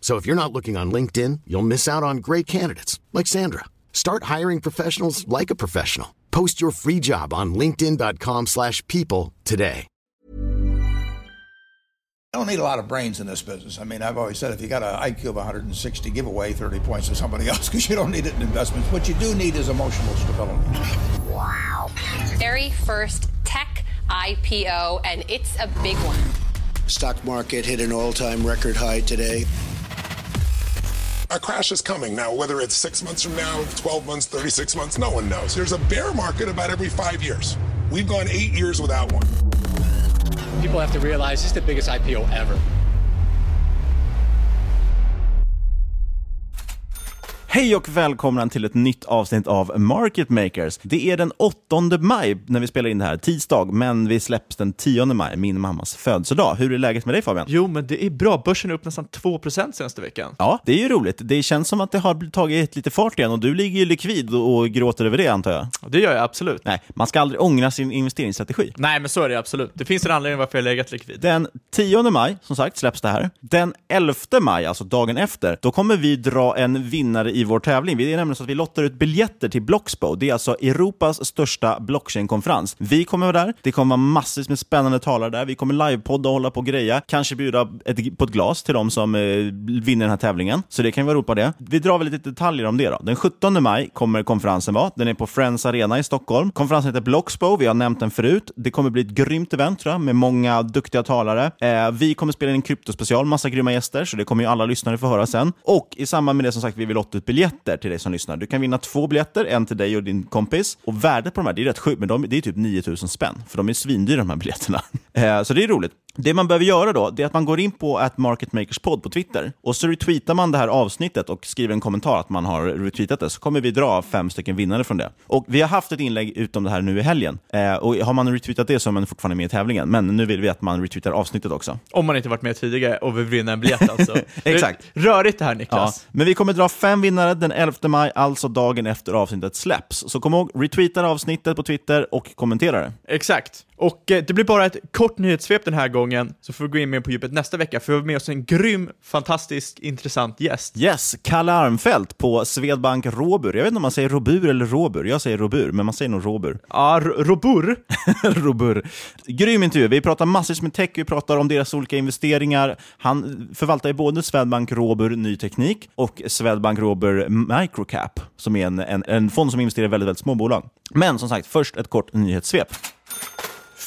So if you're not looking on LinkedIn, you'll miss out on great candidates like Sandra. Start hiring professionals like a professional. Post your free job on linkedin.com/people slash people today. I don't need a lot of brains in this business. I mean, I've always said if you got an IQ of 160, give away 30 points to somebody else because you don't need it in investments. What you do need is emotional stability. Wow. Very first tech IPO, and it's a big one. Stock market hit an all-time record high today. A crash is coming. Now, whether it's six months from now, 12 months, 36 months, no one knows. There's a bear market about every five years. We've gone eight years without one. People have to realize this is the biggest IPO ever. Hej och välkomna till ett nytt avsnitt av Market Makers. Det är den 8 maj när vi spelar in det här, tisdag, men vi släpps den 10 maj, min mammas födelsedag. Hur är läget med dig Fabian? Jo, men det är bra. Börsen är upp nästan 2% senaste veckan. Ja, det är ju roligt. Det känns som att det har tagit lite fart igen och du ligger ju likvid och gråter över det antar jag? Det gör jag absolut. Nej, man ska aldrig ångra sin investeringsstrategi. Nej, men så är det absolut. Det finns en anledning varför jag legat likvid. Den 10 maj, som sagt, släpps det här. Den 11 maj, alltså dagen efter, då kommer vi dra en vinnare i vår tävling. Det är nämligen så att vi lottar ut biljetter till Blockspo. Det är alltså Europas största blockchain-konferens. Vi kommer vara där. Det kommer vara massvis med spännande talare där. Vi kommer livepodda och hålla på och greja. Kanske bjuda ett, på ett glas till de som eh, vinner den här tävlingen. Så det kan vara roligt det. Vi drar väl lite detaljer om det då. Den 17 maj kommer konferensen vara. Den är på Friends Arena i Stockholm. Konferensen heter Blockspo. Vi har nämnt den förut. Det kommer bli ett grymt event tror jag, med många duktiga talare. Eh, vi kommer spela in en kryptospecial, massa grymma gäster, så det kommer ju alla lyssnare få höra sen. Och i samband med det som sagt, vi vill lotta ut biljetter till dig som lyssnar. Du kan vinna två biljetter, en till dig och din kompis. Och värdet på de här, det är rätt sjukt, men de, det är typ 9000 spänn, för de är svindyra de här biljetterna. Eh, så det är roligt. Det man behöver göra då, det är att man går in på at marketmakerspod på Twitter och så retweetar man det här avsnittet och skriver en kommentar att man har retweetat det, så kommer vi dra fem stycken vinnare från det. Och vi har haft ett inlägg utom det här nu i helgen, eh, och har man retweetat det så är man fortfarande med i tävlingen, men nu vill vi att man retweetar avsnittet också. Om man inte varit med tidigare och vill vinna en biljett alltså. Exakt. Rörigt det här Niklas. Ja, men vi kommer dra fem vinnare den 11 maj, alltså dagen efter avsnittet släpps. Så kom ihåg, retweeta avsnittet på Twitter och kommentera det. Exakt. Och eh, det blir bara ett kort nyhetssvep den här gången, så får vi gå in mer på djupet nästa vecka, för vi har med oss en grym, fantastisk, intressant gäst. Yes, Kalle Armfelt på Swedbank Robur. Jag vet inte om man säger Robur eller Robur. Jag säger Robur, men man säger nog Robur. Ja, Robur. Robur. Grym intervju. Vi pratar massvis med tech, vi pratar om deras olika investeringar. Han förvaltar ju både Swedbank Robur Ny Teknik och Swedbank Robur Microcap, som är en, en, en fond som investerar i väldigt, väldigt små bolag. Men som sagt, först ett kort nyhetssvep.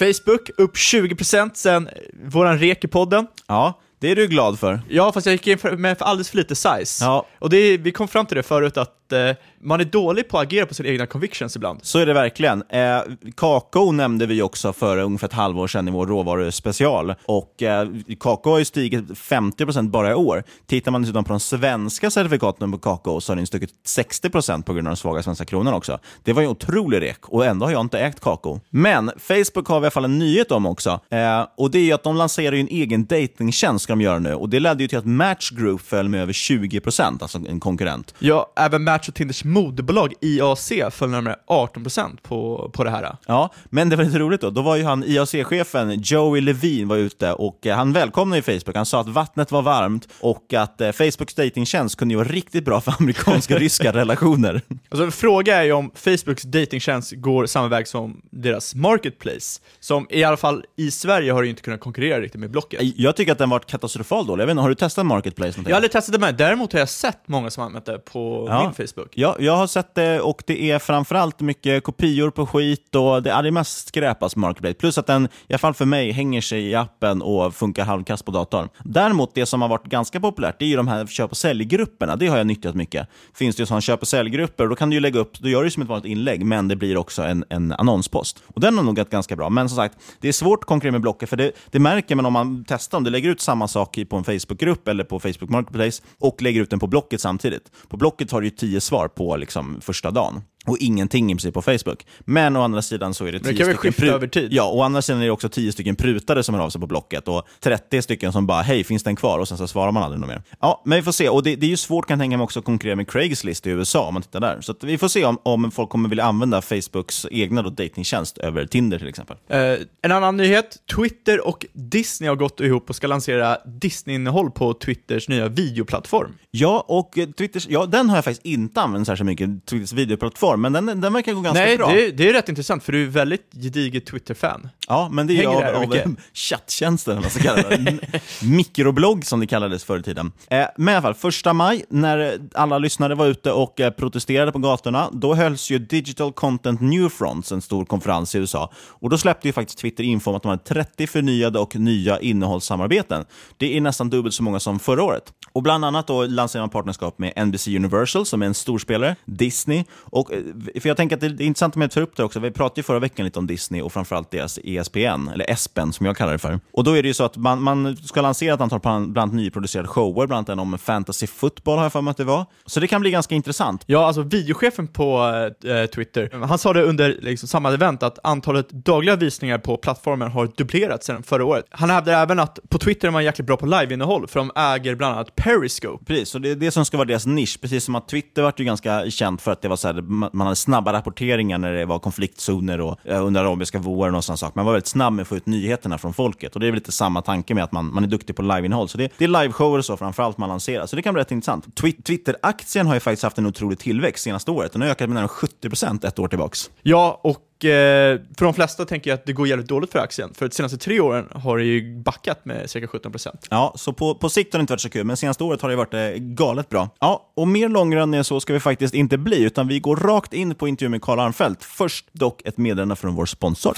Facebook upp 20% sen våran rek i podden. Ja, Det är du glad för. Ja, fast jag gick in för, med för alldeles för lite size. Ja. Och det, vi kom fram till det förut att eh, man är dålig på att agera på sina egna convictions ibland. Så är det verkligen. Eh, kakao nämnde vi också för ungefär ett halvår sedan i vår råvaruspecial. Och eh, kakao har ju stigit 50% bara i år. Tittar man dessutom på de svenska certifikaten på kakao så har den stuckit 60% på grund av den svaga svenska kronan också. Det var ju en otrolig rek och ändå har jag inte ägt kakao. Men Facebook har vi i alla fall en nyhet om också. Eh, och det är ju att de lanserar ju en egen datingtjänst ska de göra nu. Och det ledde ju till att Match Group föll med över 20%, alltså en konkurrent. Ja, även Match och Tinders moderbolag IAC föll närmare 18% på, på det här. Ja, men det var lite roligt då. Då var ju han IAC-chefen Joey Levine var ute och eh, han välkomnade ju Facebook. Han sa att vattnet var varmt och att eh, Facebooks datingtjänst kunde ju vara riktigt bra för amerikanska ryska relationer. Alltså, en fråga är ju om Facebooks datingtjänst går samma väg som deras marketplace, som i alla fall i Sverige har ju inte kunnat konkurrera riktigt med Blocket. Jag tycker att den varit katastrofal dålig. Jag vet inte, har du testat Marketplace? Någonting? Jag har aldrig testat det med, däremot har jag sett många som använt det på Ja. min Facebook. Ja, jag har sett det och det är framförallt mycket kopior på skit och det är det mest skräpas alltså, Marketplace. Plus att den, i alla fall för mig, hänger sig i appen och funkar halvkast på datorn. Däremot, det som har varit ganska populärt, det är ju de här köp och säljgrupperna. Det har jag nyttjat mycket. Finns det ju sådana köp och säljgrupper, då kan du ju lägga upp, då gör du det som ett vanligt inlägg, men det blir också en, en annonspost. Och den har nog gått ganska bra. Men som sagt, det är svårt att konkurrera med Blocket, för det, det märker man om man testar, om du lägger ut samma sak på en Facebookgrupp eller på Facebook Marketplace och lägger ut den på Blocket samtidigt. På Blocket har du ju tio svar på liksom, första dagen. Och ingenting i princip på Facebook. Men å andra sidan så är det det tio väl stycken skifta över tid? Ja, å andra sidan är det också tio stycken prutare som hör av sig på Blocket och 30 stycken som bara “Hej, finns den kvar?” och sen så svarar man aldrig något mer. Ja, men vi får se. Och det, det är ju svårt kan jag tänka mig också att konkurrera med Craigslist i USA om man tittar där. Så vi får se om, om folk kommer vilja använda Facebooks egna då datingtjänst över Tinder till exempel. Eh, en annan nyhet, Twitter och Disney har gått ihop och ska lansera Disney-innehåll på Twitters nya videoplattform. Ja, och Twitters, ja, den har jag faktiskt inte använt särskilt mycket, Twitters videoplattform, men den, den verkar gå ganska Nej, bra. det, det är rätt intressant för du är väldigt gediget Twitter-fan. Ja, men det är Hänger av, där av chatttjänsten, eller vad man ska kalla det. Mikroblogg som det kallades förr i tiden. Eh, men i alla fall, första maj, när alla lyssnare var ute och eh, protesterade på gatorna, då hölls ju Digital Content New Fronts, en stor konferens i USA. Och då släppte ju faktiskt Twitter info om att de hade 30 förnyade och nya innehållssamarbeten. Det är nästan dubbelt så många som förra året. Och bland annat då lanserar man partnerskap med NBC Universal, som är en storspelare, Disney. Och, eh, för jag tänker att det är intressant att ta upp det också. Vi pratade ju förra veckan lite om Disney och framförallt deras E ESPN, eller ESPN som jag kallar det för. Och då är det ju så att man, man ska lansera ett antal bland, bland nyproducerade shower, bland annat en om fantasy football har jag för mig att det var. Så det kan bli ganska intressant. Ja, alltså videochefen på eh, Twitter, han sa det under liksom, samma event att antalet dagliga visningar på plattformen har dubblerats sedan förra året. Han hävdar även att på Twitter är man jäkligt bra på liveinnehåll, för de äger bland annat Periscope. Precis, så det är det som ska vara deras nisch. Precis som att Twitter var ju ganska känt för att det var så här, man man hade snabba rapporteringar när det var konfliktzoner och eh, under arabiska våren och sådana saker. Var väldigt snabb med att få ut nyheterna från folket. Och det är väl lite samma tanke med att man, man är duktig på liveinnehåll. Så det, det är liveshower och så framförallt man lanserar. Så det kan bli rätt intressant. Twi- Twitter-aktien har ju faktiskt haft en otrolig tillväxt senaste året. Den har ökat med nära 70% ett år tillbaks. Ja, och eh, för de flesta tänker jag att det går jävligt dåligt för aktien, för de senaste tre åren har det ju backat med cirka 17%. Ja, så på, på sikt har det inte varit så kul, men senaste året har det varit eh, galet bra. Ja, och mer långrandig än så ska vi faktiskt inte bli, utan vi går rakt in på intervjun med Karl Armfelt. Först dock ett meddelande från vår sponsor.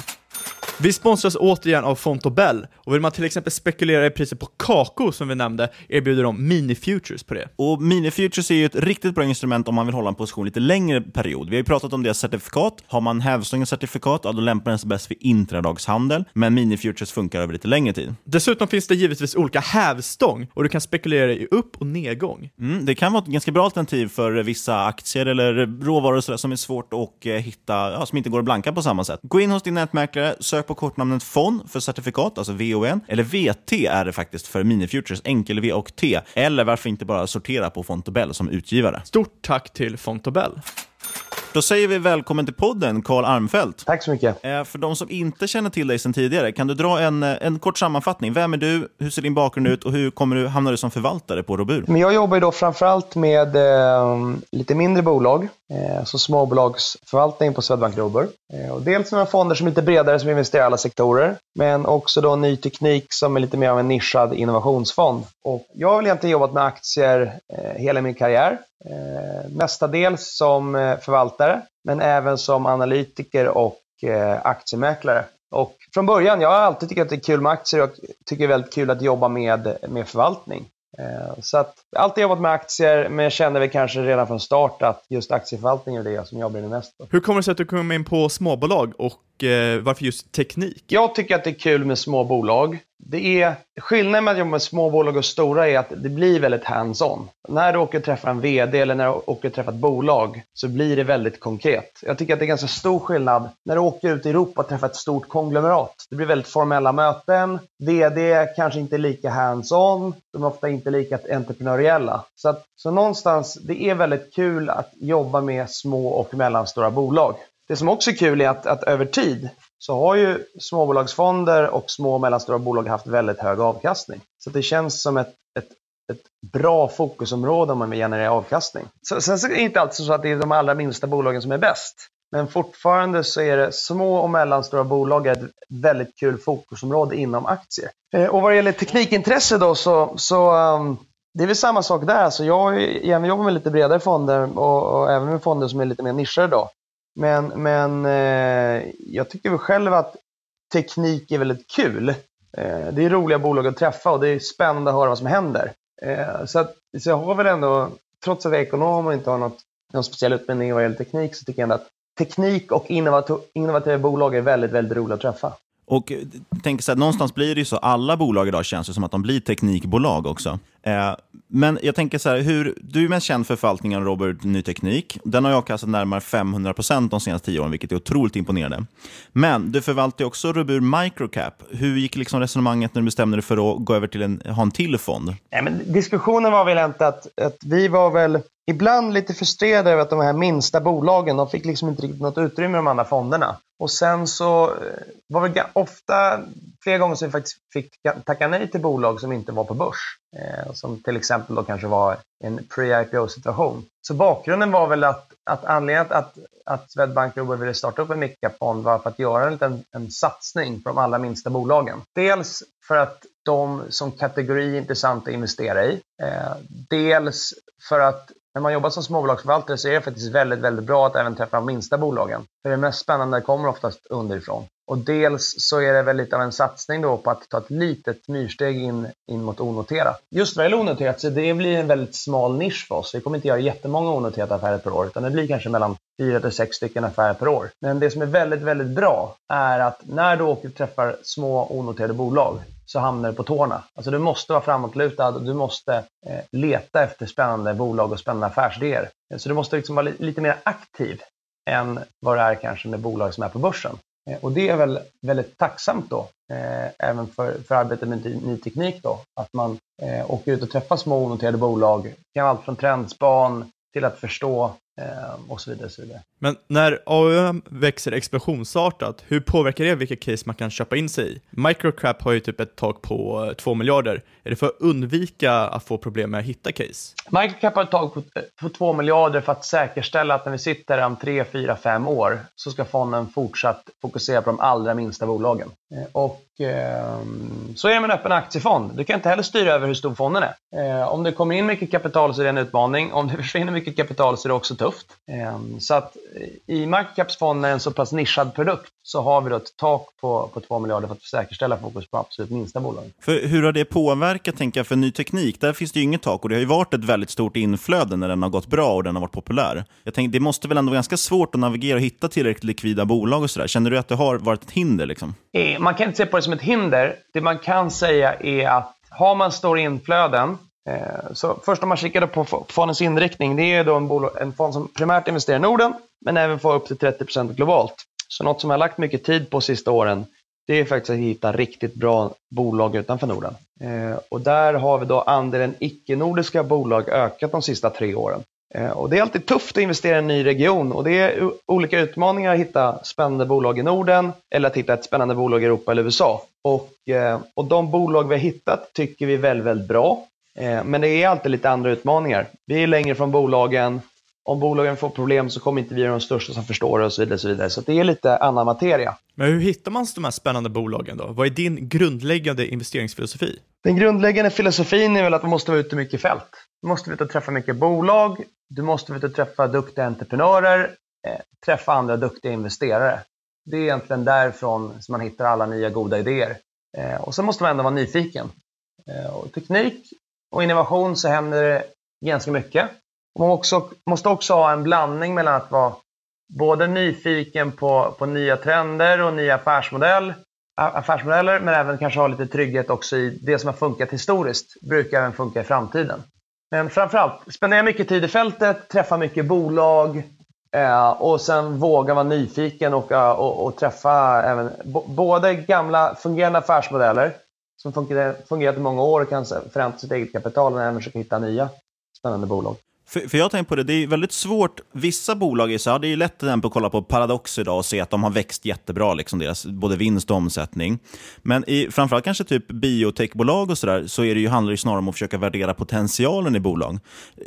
Vi sponsras återigen av Fontobel, och vill man till exempel spekulera i priset på kakao som vi nämnde, erbjuder de mini-futures på det. Och Mini-futures är ju ett riktigt bra instrument om man vill hålla en position lite längre period. Vi har ju pratat om deras certifikat. Har man hävstångens certifikat, ja, då lämpar den sig bäst för intradagshandel. Men Mini-futures funkar över lite längre tid. Dessutom finns det givetvis olika hävstång, och du kan spekulera i upp och nedgång. Mm, det kan vara ett ganska bra alternativ för vissa aktier eller råvaror och sådär som är svårt att eh, hitta, ja, som inte går att blanka på samma sätt. Gå in hos din nätmäklare, sök på kortnamnet FON för certifikat, alltså VON, eller VT är det faktiskt för minifutures, enkel V och T. Eller varför inte bara sortera på Fontobel som utgivare. Stort tack till Fontobel. Då säger vi välkommen till podden, Karl Armfelt. Tack så mycket. Eh, För de som inte känner till dig sedan tidigare, kan du dra en, eh, en kort sammanfattning? Vem är du? Hur ser din bakgrund ut? Och hur kommer du, hamnar du som förvaltare på Robur? Men jag jobbar ju då framförallt med eh, lite mindre bolag, eh, så småbolagsförvaltning på Swedbank Robur. Eh, och dels några fonder som är lite bredare som investerar i alla sektorer, men också då ny teknik som är lite mer av en nischad innovationsfond. Och jag har väl egentligen jobbat med aktier eh, hela min karriär, mestadels som eh, förvaltare, men även som analytiker och eh, aktiemäklare. Och från början, jag har alltid tyckt att det är kul med aktier och tycker det är väldigt kul att jobba med, med förvaltning. Eh, så att jag har alltid jobbat med aktier, men jag kände väl kanske redan från start att just aktieförvaltning är det som jag brinner mest för. Hur kommer det sig att du kom in på småbolag och eh, varför just teknik? Jag tycker att det är kul med små bolag. Det är, skillnaden med att jobba med små bolag och stora är att det blir väldigt hands-on. När du åker och träffar en VD eller när du åker och träffar ett bolag så blir det väldigt konkret. Jag tycker att det är ganska stor skillnad när du åker ut i Europa och träffar ett stort konglomerat. Det blir väldigt formella möten. VD kanske inte är lika hands-on. De är ofta inte lika entreprenöriella. Så, att, så någonstans, det är väldigt kul att jobba med små och mellanstora bolag. Det som också är kul är att, att över tid så har ju småbolagsfonder och små och mellanstora bolag haft väldigt hög avkastning. Så det känns som ett, ett, ett bra fokusområde om man vill generera avkastning. Så, sen så är det inte alltid så att det är de allra minsta bolagen som är bäst. Men fortfarande så är det små och mellanstora bolag ett väldigt kul fokusområde inom aktier. Eh, och vad det gäller teknikintresse då så, så um, det är väl samma sak där. Alltså jag jobbar med lite bredare fonder och, och, även med fonder som är lite mer nischade då. Men, men eh, jag tycker väl själv att teknik är väldigt kul. Eh, det är roliga bolag att träffa och det är spännande att höra vad som händer. Eh, så, att, så jag har väl ändå, trots att jag är ekonom och inte har något, någon speciell utbildning vad gäller teknik, så tycker jag ändå att teknik och innovativa bolag är väldigt, väldigt roliga att träffa. Och eh, tänk så här, någonstans blir det ju så, alla bolag idag känns det som att de blir teknikbolag också. Eh, men jag tänker så här, hur, du är mest känd för förvaltningen Robert Ny Teknik. Den har ju avkastat närmare 500% de senaste tio åren, vilket är otroligt imponerande. Men du förvaltar också Robur Microcap. Hur gick liksom resonemanget när du bestämde dig för att gå över till en, ha en till fond? Ja, men diskussionen var väl inte att, att vi var väl ibland lite frustrerade över att de här minsta bolagen, de fick liksom inte riktigt något utrymme i de andra fonderna. Och sen så eh, var det ofta, flera gånger som vi faktiskt fick tacka nej till bolag som inte var på börs. Eh, som till exempel då kanske var en pre-IPO-situation. Så bakgrunden var väl att, att anledningen att, att Swedbank Robur ville starta upp en mikrofond var för att göra en, liten, en satsning på de allra minsta bolagen. Dels för att de som kategori är intressanta att investera i. Eh, dels för att när man jobbar som småbolagsförvaltare så är det faktiskt väldigt, väldigt bra att även träffa de minsta bolagen. För det mest spännande kommer oftast underifrån. Och dels så är det väl lite av en satsning då på att ta ett litet myrsteg in, in mot onoterat. Just vad gäller onoterat så det blir en väldigt smal nisch för oss. Vi kommer inte göra jättemånga onoterade affärer per år, utan det blir kanske mellan fyra till sex stycken affärer per år. Men det som är väldigt, väldigt bra är att när du åker och träffar små onoterade bolag så hamnar du på tårna. Alltså du måste vara framåtlutad och du måste eh, leta efter spännande bolag och spännande affärsidéer. Så du måste liksom vara li lite mer aktiv än vad det är kanske med bolag som är på börsen. Eh, och det är väl väldigt tacksamt då, eh, även för, för arbetet med ny teknik då, att man eh, åker ut och träffar små onoterade bolag. Det kan vara allt från trendspan till att förstå Eh, och så vidare, så vidare. Men när AUM växer explosionsartat, hur påverkar det vilka case man kan köpa in sig i? Microcap har ju typ ett tak på 2 miljarder. Är det för att undvika att få problem med att hitta case? Microcap har ett tak på, på 2 miljarder för att säkerställa att när vi sitter om 3, 4, 5 år så ska fonden fortsatt fokusera på de allra minsta bolagen. Eh, och eh, Ehm, så är det med en öppen aktiefond. Du kan inte heller styra över hur stor fonden är. Eh, om det kommer in mycket kapital så är det en utmaning. Om det försvinner mycket kapital så är det också tufft. Ehm, så att eh, i Microcaps-fonden, en så pass nischad produkt, så har vi då ett tak på, på 2 miljarder för att säkerställa fokus på absolut minsta bolag. För hur har det påverkat, tänker jag, för ny teknik? Där finns det ju inget tak och det har ju varit ett väldigt stort inflöde när den har gått bra och den har varit populär. Jag tänker, det måste väl ändå vara ganska svårt att navigera och hitta tillräckligt likvida bolag och sådär. Känner du att det har varit ett hinder? Liksom? Eh, man kan inte se på det som ett hinder. Det man kan säga är att har man stora inflöden Eh, så först om man kikar på fondens inriktning, det är då en, bolag, en fond som primärt investerar i Norden, men även får upp till 30% globalt. Så något som jag har lagt mycket tid på de sista åren, det är faktiskt att hitta riktigt bra bolag utanför Norden. Eh, och där har vi då andelen icke-nordiska bolag ökat de sista tre åren. Eh, och det är alltid tufft att investera i en ny region och det är olika utmaningar att hitta spännande bolag i Norden eller att hitta ett spännande bolag i Europa eller USA. Och, eh, och de bolag vi har hittat tycker vi är väldigt, väldigt bra. Eh, men det är alltid lite andra utmaningar. Vi är längre från bolagen. Om bolagen får problem så kommer inte vi de största som förstår det och så vidare. Så, vidare. så det är lite annan materia. Men hur hittar man de här spännande bolagen då? Vad är din grundläggande investeringsfilosofi? Den grundläggande filosofin är väl att man måste vara ute mycket i fält. Du måste vara ute och träffa mycket bolag. Du måste vara ute och träffa duktiga entreprenörer. Eh, träffa andra duktiga investerare. Det är egentligen därifrån som man hittar alla nya goda idéer. Eh, och så måste man ändå vara nyfiken. Eh, och teknik och innovation så händer det ganska mycket. Man också, måste också ha en blandning mellan att vara både nyfiken på, på nya trender och nya affärsmodell, affärsmodeller, men även kanske ha lite trygghet också i det som har funkat historiskt, brukar även funka i framtiden. Men framförallt, spendera mycket tid i fältet, träffa mycket bolag eh, och sen våga vara nyfiken och, eh, och, och träffa även både gamla fungerande affärsmodeller som fungerat i många år och kan förränta sitt eget kapital, men även försöka hitta nya spännande bolag. För, för jag tänker på det, det är väldigt svårt. Vissa bolag är så här, det är lätt till exempel att kolla på Paradox idag och se att de har växt jättebra, liksom deras både vinst och omsättning. Men i framförallt kanske typ biotechbolag och sådär, så är det ju, handlar det snarare om att försöka värdera potentialen i bolag.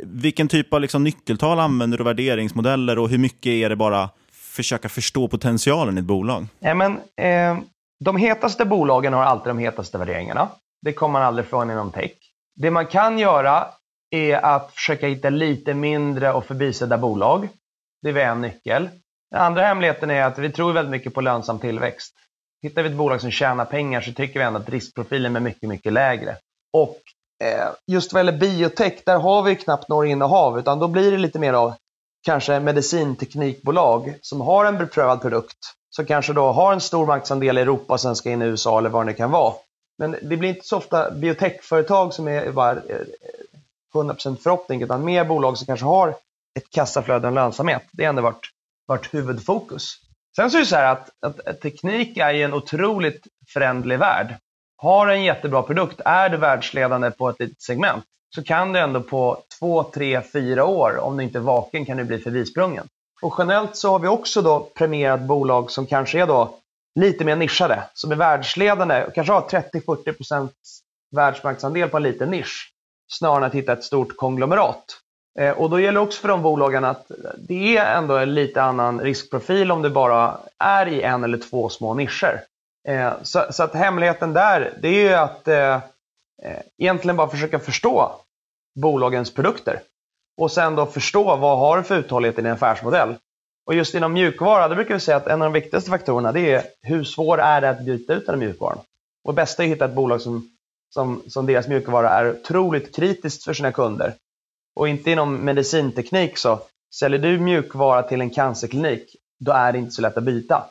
Vilken typ av liksom nyckeltal använder du värderingsmodeller och hur mycket är det bara försöka förstå potentialen i ett bolag? Ja, men, eh, de hetaste bolagen har alltid de hetaste värderingarna. Det kommer man aldrig från inom tech. Det man kan göra är att försöka hitta lite mindre och förbisedda bolag. Det är en nyckel. Den andra hemligheten är att vi tror väldigt mycket på lönsam tillväxt. Hittar vi ett bolag som tjänar pengar så tycker vi ändå att riskprofilen är mycket, mycket lägre. Och eh, just vad gäller biotech, där har vi knappt några innehav, utan då blir det lite mer av kanske medicinteknikbolag som har en beprövad produkt, som kanske då har en stor marknadsandel i Europa och sen ska in i USA eller vad det kan vara. Men det blir inte så ofta biotechföretag som är bara eh, 100% förhoppning, utan mer bolag som kanske har ett kassaflöde och en lönsamhet. Det har ändå varit, varit huvudfokus. Sen så är det så här att, att, teknik är ju en otroligt förändlig värld. Har en jättebra produkt, är du världsledande på ett litet segment, så kan du ändå på två, tre, fyra år, om du inte är vaken, kan du bli förbisprungen. Och generellt så har vi också då premierat bolag som kanske är då lite mer nischade, som är världsledande och kanske har 30-40% världsmarknadsandel på en liten nisch snarare än att hitta ett stort konglomerat. Eh, och då gäller också för de bolagen att det är ändå en lite annan riskprofil om du bara är i en eller två små nischer. Eh, så, så att hemligheten där, det är ju att eh, eh, egentligen bara försöka förstå bolagens produkter. Och sen då förstå vad har du för uthållighet i din affärsmodell. Och just inom mjukvara, då brukar vi säga att en av de viktigaste faktorerna det är hur svår är det att byta ut den mjukvaran. Och det bästa är att hitta ett bolag som som, som deras mjukvara är otroligt kritiskt för sina kunder. Och inte inom medicinteknik så, säljer du mjukvara till en cancerklinik, då är det inte så lätt att byta.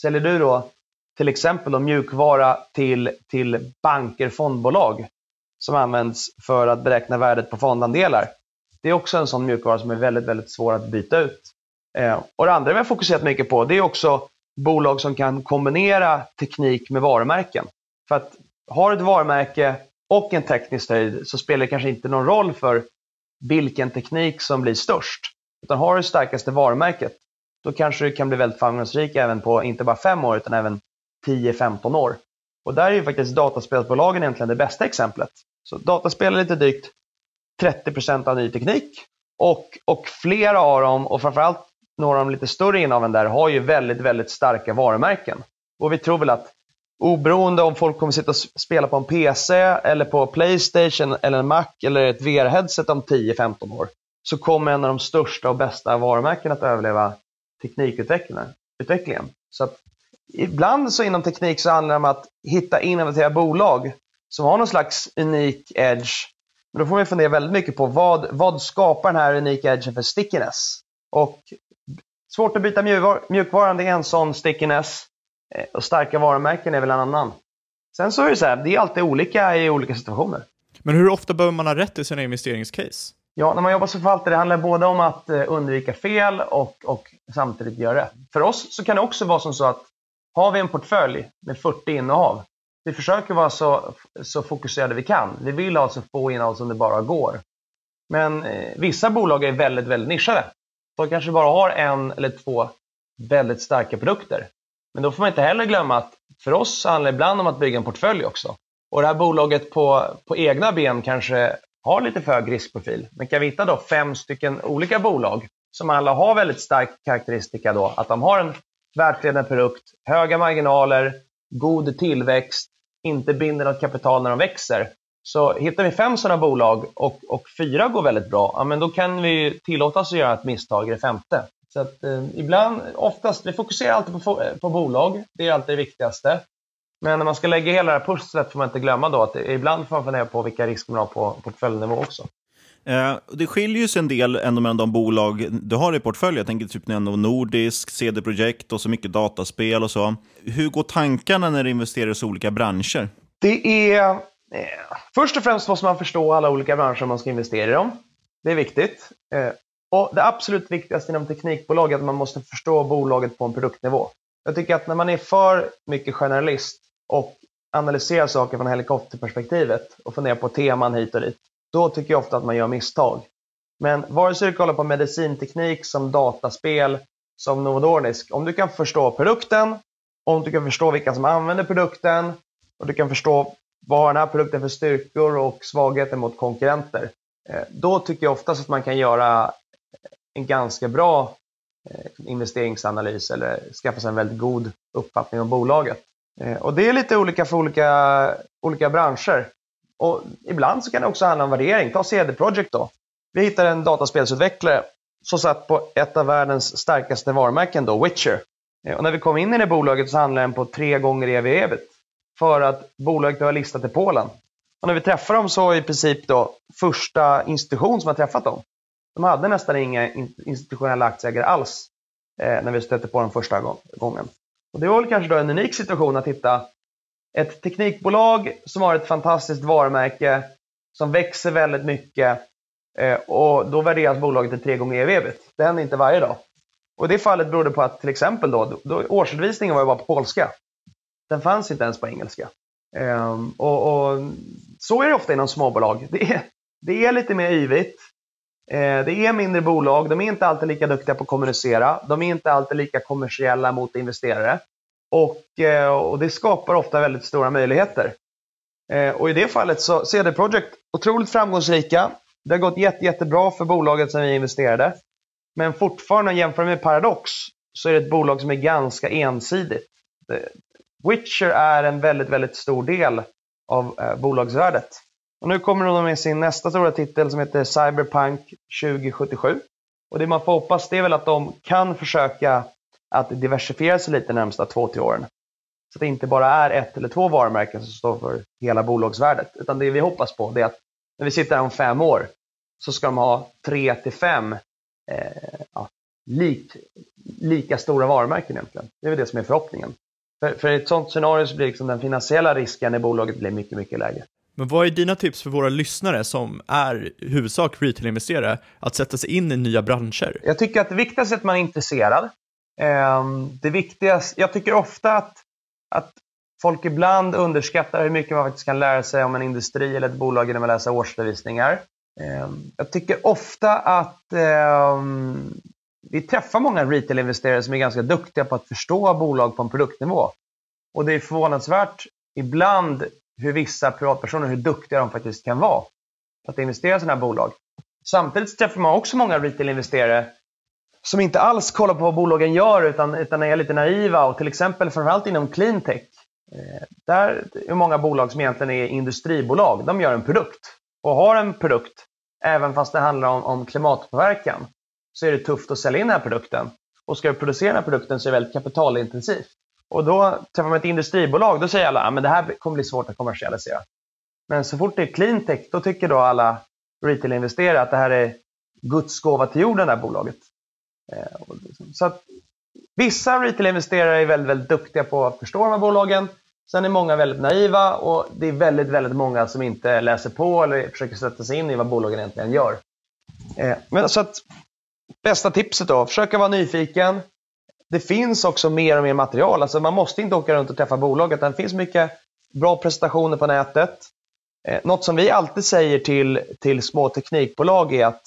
Säljer du då till exempel då mjukvara till, till banker, fondbolag som används för att beräkna värdet på fondandelar. Det är också en sån mjukvara som är väldigt, väldigt svår att byta ut. Eh, och det andra vi har fokuserat mycket på det är också bolag som kan kombinera teknik med varumärken. För att har du ett varumärke och en teknisk höjd så spelar det kanske inte någon roll för vilken teknik som blir störst. Utan har du det starkaste varumärket, då kanske du kan bli väldigt framgångsrik även på inte bara fem år utan även 10-15 år. Och där är ju faktiskt dataspelsbolagen egentligen det bästa exemplet. Så dataspel är lite drygt 30% av ny teknik och, och flera av dem, och framförallt några av de lite större innehaven där, har ju väldigt, väldigt starka varumärken. Och vi tror väl att Oberoende om folk kommer sitta och spela på en PC eller på Playstation eller en Mac eller ett VR-headset om 10-15 år så kommer en av de största och bästa varumärkena att överleva teknikutvecklingen. Så att ibland så inom teknik så handlar det om att hitta innovativa bolag som har någon slags unik edge. Men då får man fundera väldigt mycket på vad, vad skapar den här unika edgen för stickiness? Och svårt att byta mjukvaran, det är en sån stickiness. Eh, och starka varumärken är väl en annan. Sen så är det så här, det är alltid olika i olika situationer. Men hur ofta behöver man ha rätt i sina investeringscase? Ja, när man jobbar som förvaltare det handlar både om att eh, undvika fel och, och samtidigt göra rätt. För oss så kan det också vara som så att har vi en portfölj med 40 innehav, vi försöker vara så, så fokuserade vi kan. Vi vill ha så få innehav som det bara går. Men eh, vissa bolag är väldigt, väldigt nischade. De kanske bara har en eller två väldigt starka produkter. Men då får man inte heller glömma att för oss handlar det ibland om att bygga en portfölj också. Och det här bolaget på, på egna ben kanske har lite för hög riskprofil. Men kan vi hitta då fem stycken olika bolag som alla har väldigt stark karaktäristika då, att de har en världsledande produkt, höga marginaler, god tillväxt, inte binder något kapital när de växer. Så hittar vi fem sådana bolag och, och fyra går väldigt bra, ja, men då kan vi tillåta oss att göra ett misstag i det femte. Så att eh, ibland, oftast, vi fokuserar alltid på, på bolag. Det är alltid det viktigaste. Men när man ska lägga hela det här pusslet får man inte glömma då att det, ibland får man fundera på vilka risker man har på portföljnivå också. Eh, det skiljer sig en del ändå mellan de bolag du har i portföljen. Jag tänker typ Nordisk, CD Projekt och så mycket dataspel och så. Hur går tankarna när du investerar i så olika branscher? Det är... Eh, först och främst måste man förstå alla olika branscher man ska investera i dem. Det är viktigt. Eh, och Det absolut viktigaste inom teknikbolag är att man måste förstå bolaget på en produktnivå. Jag tycker att när man är för mycket generalist och analyserar saker från helikopterperspektivet och funderar på teman hit och dit, då tycker jag ofta att man gör misstag. Men vare sig du kollar på medicinteknik, som dataspel, som Novo Nordisk, om du kan förstå produkten, om du kan förstå vilka som använder produkten och du kan förstå vad den här produkten för styrkor och svagheter mot konkurrenter, eh, då tycker jag oftast att man kan göra en ganska bra eh, investeringsanalys eller skaffa sig en väldigt god uppfattning om bolaget. Eh, och det är lite olika för olika, olika branscher. Och ibland så kan det också handla om värdering. Ta CD Projekt då. Vi hittade en dataspelsutvecklare som satt på ett av världens starkaste varumärken, då, Witcher. Eh, och när vi kom in i det bolaget så handlade den på tre gånger ev ebit för att bolaget var listat i Polen. Och när vi träffade dem så var i princip då första institution som har träffat dem. De hade nästan inga institutionella aktieägare alls eh, när vi stötte på dem första gången. Och det var väl kanske då en unik situation att hitta ett teknikbolag som har ett fantastiskt varumärke som växer väldigt mycket eh, och då värderas bolaget till tre gånger ev Det händer inte varje dag. Och det fallet berodde på att till exempel då, då årsredovisningen var ju bara på polska. Den fanns inte ens på engelska. Um, och, och, så är det ofta inom småbolag. Det är, det är lite mer yvigt. Eh, det är mindre bolag. De är inte alltid lika duktiga på att kommunicera. De är inte alltid lika kommersiella mot investerare. Och, eh, och det skapar ofta väldigt stora möjligheter. Eh, och i det fallet så CD Projekt otroligt framgångsrika. Det har gått jätte, jättebra för bolaget som vi investerade. Men fortfarande jämfört med Paradox så är det ett bolag som är ganska ensidigt. Witcher är en väldigt, väldigt stor del av bolagsvärdet. Och nu kommer de med sin nästa stora titel som heter Cyberpunk 2077. Och det man får hoppas det är väl att de kan försöka att diversifiera sig lite de närmsta två, tre åren. Så att det inte bara är ett eller två varumärken som står för hela bolagsvärdet. Utan det vi hoppas på är att när vi sitter här om fem år så ska de ha tre till fem eh, ja, lik, lika stora varumärken egentligen. Det är väl det som är förhoppningen. För, för i ett sådant scenario så blir liksom den finansiella risken i bolaget blir mycket, mycket lägre. Men vad är dina tips för våra lyssnare som är i huvudsak retail-investerare att sätta sig in i nya branscher? Jag tycker att det viktigaste är att man är intresserad. Ehm, det viktigaste, jag tycker ofta att, att folk ibland underskattar hur mycket man faktiskt kan lära sig om en industri eller ett bolag genom att läsa årsredovisningar. Ehm, jag tycker ofta att ehm, vi träffar många retail-investerare som är ganska duktiga på att förstå bolag på en produktnivå. Och det är förvånansvärt ibland hur vissa privatpersoner, hur duktiga de faktiskt kan vara att investera i sådana här bolag. Samtidigt träffar man också många retail-investerare som inte alls kollar på vad bolagen gör utan, utan är lite naiva och till exempel framförallt inom cleantech. Eh, där är många bolag som egentligen är industribolag. De gör en produkt och har en produkt, även fast det handlar om, om klimatpåverkan, så är det tufft att sälja in den här produkten. Och ska du producera den här produkten så är det väldigt kapitalintensivt. Och då träffar man ett industribolag, då säger alla att ah, det här kommer bli svårt att kommersialisera. Men så fort det är cleantech, då tycker då alla retail-investerare att det här är Guds gåva till jorden, det här bolaget. Eh, liksom, så att vissa retail-investerare är väldigt, väldigt duktiga på att förstå de här bolagen. Sen är många väldigt naiva och det är väldigt, väldigt många som inte läser på eller försöker sätta sig in i vad bolagen egentligen gör. Eh, men så att bästa tipset då, försöka vara nyfiken. Det finns också mer och mer material. Alltså man måste inte åka runt och träffa bolaget. Det finns mycket bra presentationer på nätet. Eh, något som vi alltid säger till, till små teknikbolag är att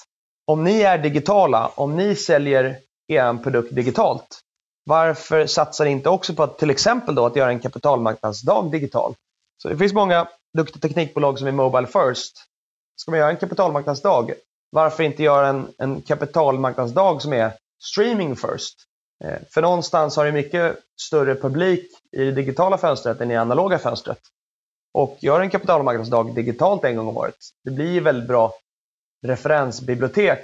om ni är digitala, om ni säljer er produkt digitalt, varför satsar ni inte också på att till exempel då att göra en kapitalmarknadsdag digital? Så det finns många duktiga teknikbolag som är Mobile First. Ska man göra en kapitalmarknadsdag, varför inte göra en, en kapitalmarknadsdag som är streaming first? Eh, för någonstans har det mycket större publik i det digitala fönstret än i det analoga fönstret. Och gör en kapitalmarknadsdag digitalt en gång om året, det blir väldigt bra referensbibliotek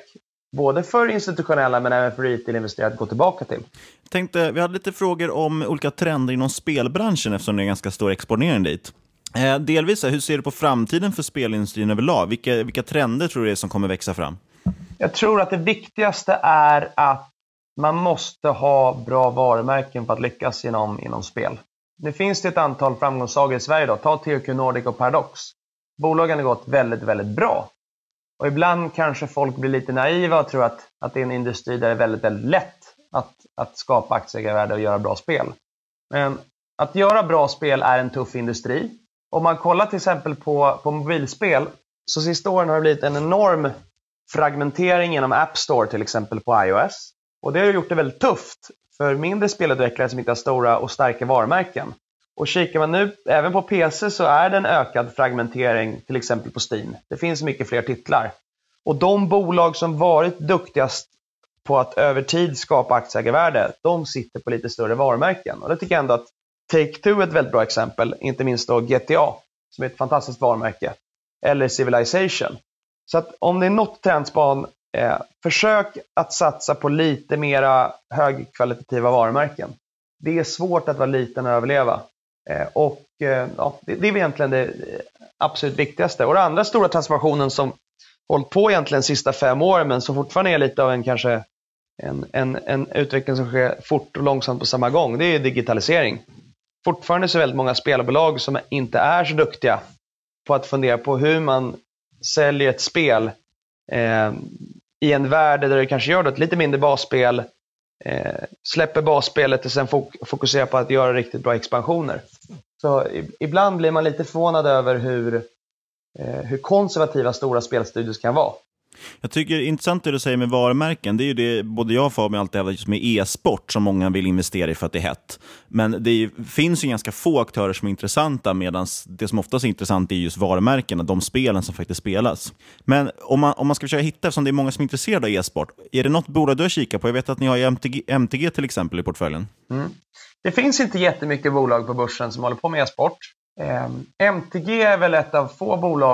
både för institutionella men även för retail-investerare att gå tillbaka till. Tänkte, vi hade lite frågor om olika trender inom spelbranschen eftersom det är ganska stor exponering dit. Eh, delvis, hur ser du på framtiden för spelindustrin överlag? Vilka, vilka trender tror du är som kommer växa fram? Jag tror att det viktigaste är att man måste ha bra varumärken för att lyckas inom, inom spel. Nu finns det ett antal framgångssagor i Sverige. Då. Ta THQ Nordic och Paradox. Bolagen har gått väldigt, väldigt bra. Och ibland kanske folk blir lite naiva och tror att, att det är en industri där det är väldigt, väldigt lätt att, att skapa aktieägarvärde och göra bra spel. Men att göra bra spel är en tuff industri. Om man kollar till exempel på, på mobilspel, så sista åren har det blivit en enorm fragmentering genom App Store till exempel på iOS. Och det har gjort det väldigt tufft för mindre spelutvecklare som inte har stora och starka varumärken. Och kikar man nu även på PC så är det en ökad fragmentering till exempel på Steam. Det finns mycket fler titlar. Och de bolag som varit duktigast på att över tid skapa aktieägarvärde, de sitter på lite större varumärken. Och det tycker jag ändå att Take-Two är ett väldigt bra exempel, inte minst då GTA, som är ett fantastiskt varumärke, eller Civilization. Så att om det är något trendspan, eh, försök att satsa på lite mera högkvalitativa varumärken. Det är svårt att vara liten och överleva. Eh, och eh, ja, det, det är egentligen det absolut viktigaste. Och den andra stora transformationen som hållit på egentligen de sista fem åren, men som fortfarande är lite av en kanske en, en, en utveckling som sker fort och långsamt på samma gång, det är digitalisering. Fortfarande så är det väldigt många spelbolag som inte är så duktiga på att fundera på hur man säljer ett spel eh, i en värld där du kanske gör ett lite mindre basspel, eh, släpper basspelet och sen fok fokuserar på att göra riktigt bra expansioner. Så ibland blir man lite förvånad över hur, eh, hur konservativa stora spelstudios kan vara. Jag tycker det är intressant det du säger med varumärken. Det är ju det både jag och Fabian alltid hävdat just med e-sport som många vill investera i för att det är hett. Men det finns ju ganska få aktörer som är intressanta medan det som oftast är intressant är just varumärkena, de spelen som faktiskt spelas. Men om man, om man ska försöka hitta, eftersom det är många som är intresserade av e-sport, är det något bolag du har kikat på? Jag vet att ni har MTG, MTG till exempel i portföljen. Mm. Det finns inte jättemycket bolag på börsen som håller på med e-sport. Eh, MTG är väl ett av få bolag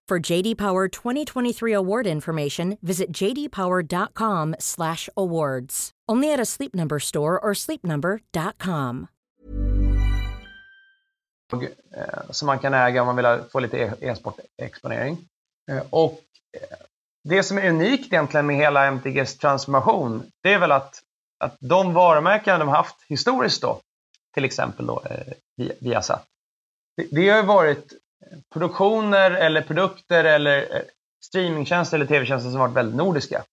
For JD Power 2023 award information, visit jdpower.com/awards. Only at a Sleep Number store or sleepnumber.com. Eh, som man kan äga om man vill få lite e- e-sportexponering. Eh, och eh, det som är unikt egentligen med hela MTGs transformation, det är väl att, att de varumärken de har haft historiskt då, till exempel då eh, Viasat, det, det har varit produktioner eller produkter eller eh, streamingtjänster eller tv-tjänster som varit väldigt nordiska.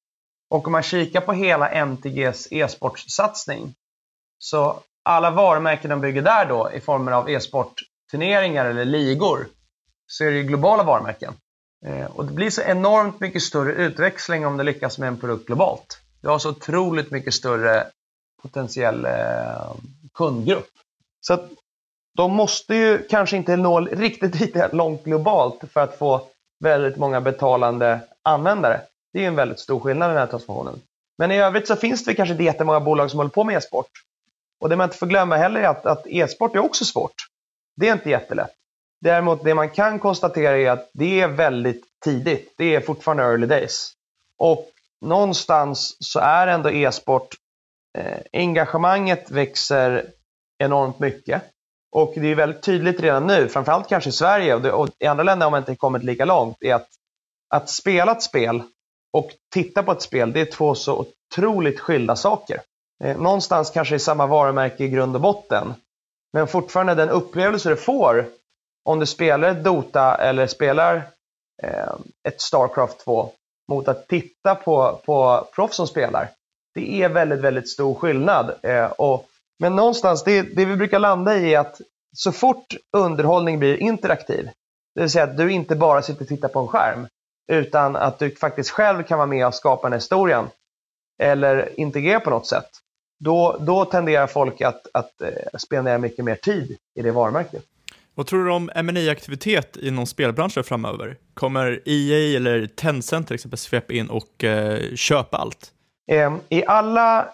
Och om man kikar på hela MTGs e-sportsatsning så alla varumärken de bygger där då i former av e-sportturneringar eller ligor så är det ju globala varumärken. Eh, och det blir så enormt mycket större utväxling om du lyckas med en produkt globalt. Du har så otroligt mycket större potentiell eh, kundgrupp. Så att de måste ju kanske inte nå riktigt lika långt globalt för att få väldigt många betalande användare. Det är ju en väldigt stor skillnad i den här transformationen. Men i övrigt så finns det kanske inte jättemånga bolag som håller på med e-sport. Och det man inte får glömma heller är att, att e-sport är också svårt. Det är inte jättelätt. Däremot det man kan konstatera är att det är väldigt tidigt. Det är fortfarande early days. Och någonstans så är ändå e-sport, eh, engagemanget växer enormt mycket. Och det är väldigt tydligt redan nu, framförallt kanske i Sverige och, det, och i andra länder har man inte kommit lika långt, är att, att spela ett spel och titta på ett spel, det är två så otroligt skilda saker. Eh, någonstans kanske i samma varumärke i grund och botten. Men fortfarande den upplevelse du får om du spelar ett Dota eller spelar eh, ett Starcraft 2 mot att titta på, på proffs som spelar. Det är väldigt, väldigt stor skillnad. Eh, och, men någonstans, det, det vi brukar landa i är att så fort underhållning blir interaktiv, det vill säga att du inte bara sitter och tittar på en skärm, utan att du faktiskt själv kan vara med och skapa den historien eller integrera på något sätt, då, då tenderar folk att, att eh, spendera mycket mer tid i det varumärket. Vad tror du om ma aktivitet inom spelbranschen framöver? Kommer EA eller Tencent till exempel svepa in och eh, köpa allt? Ehm, I alla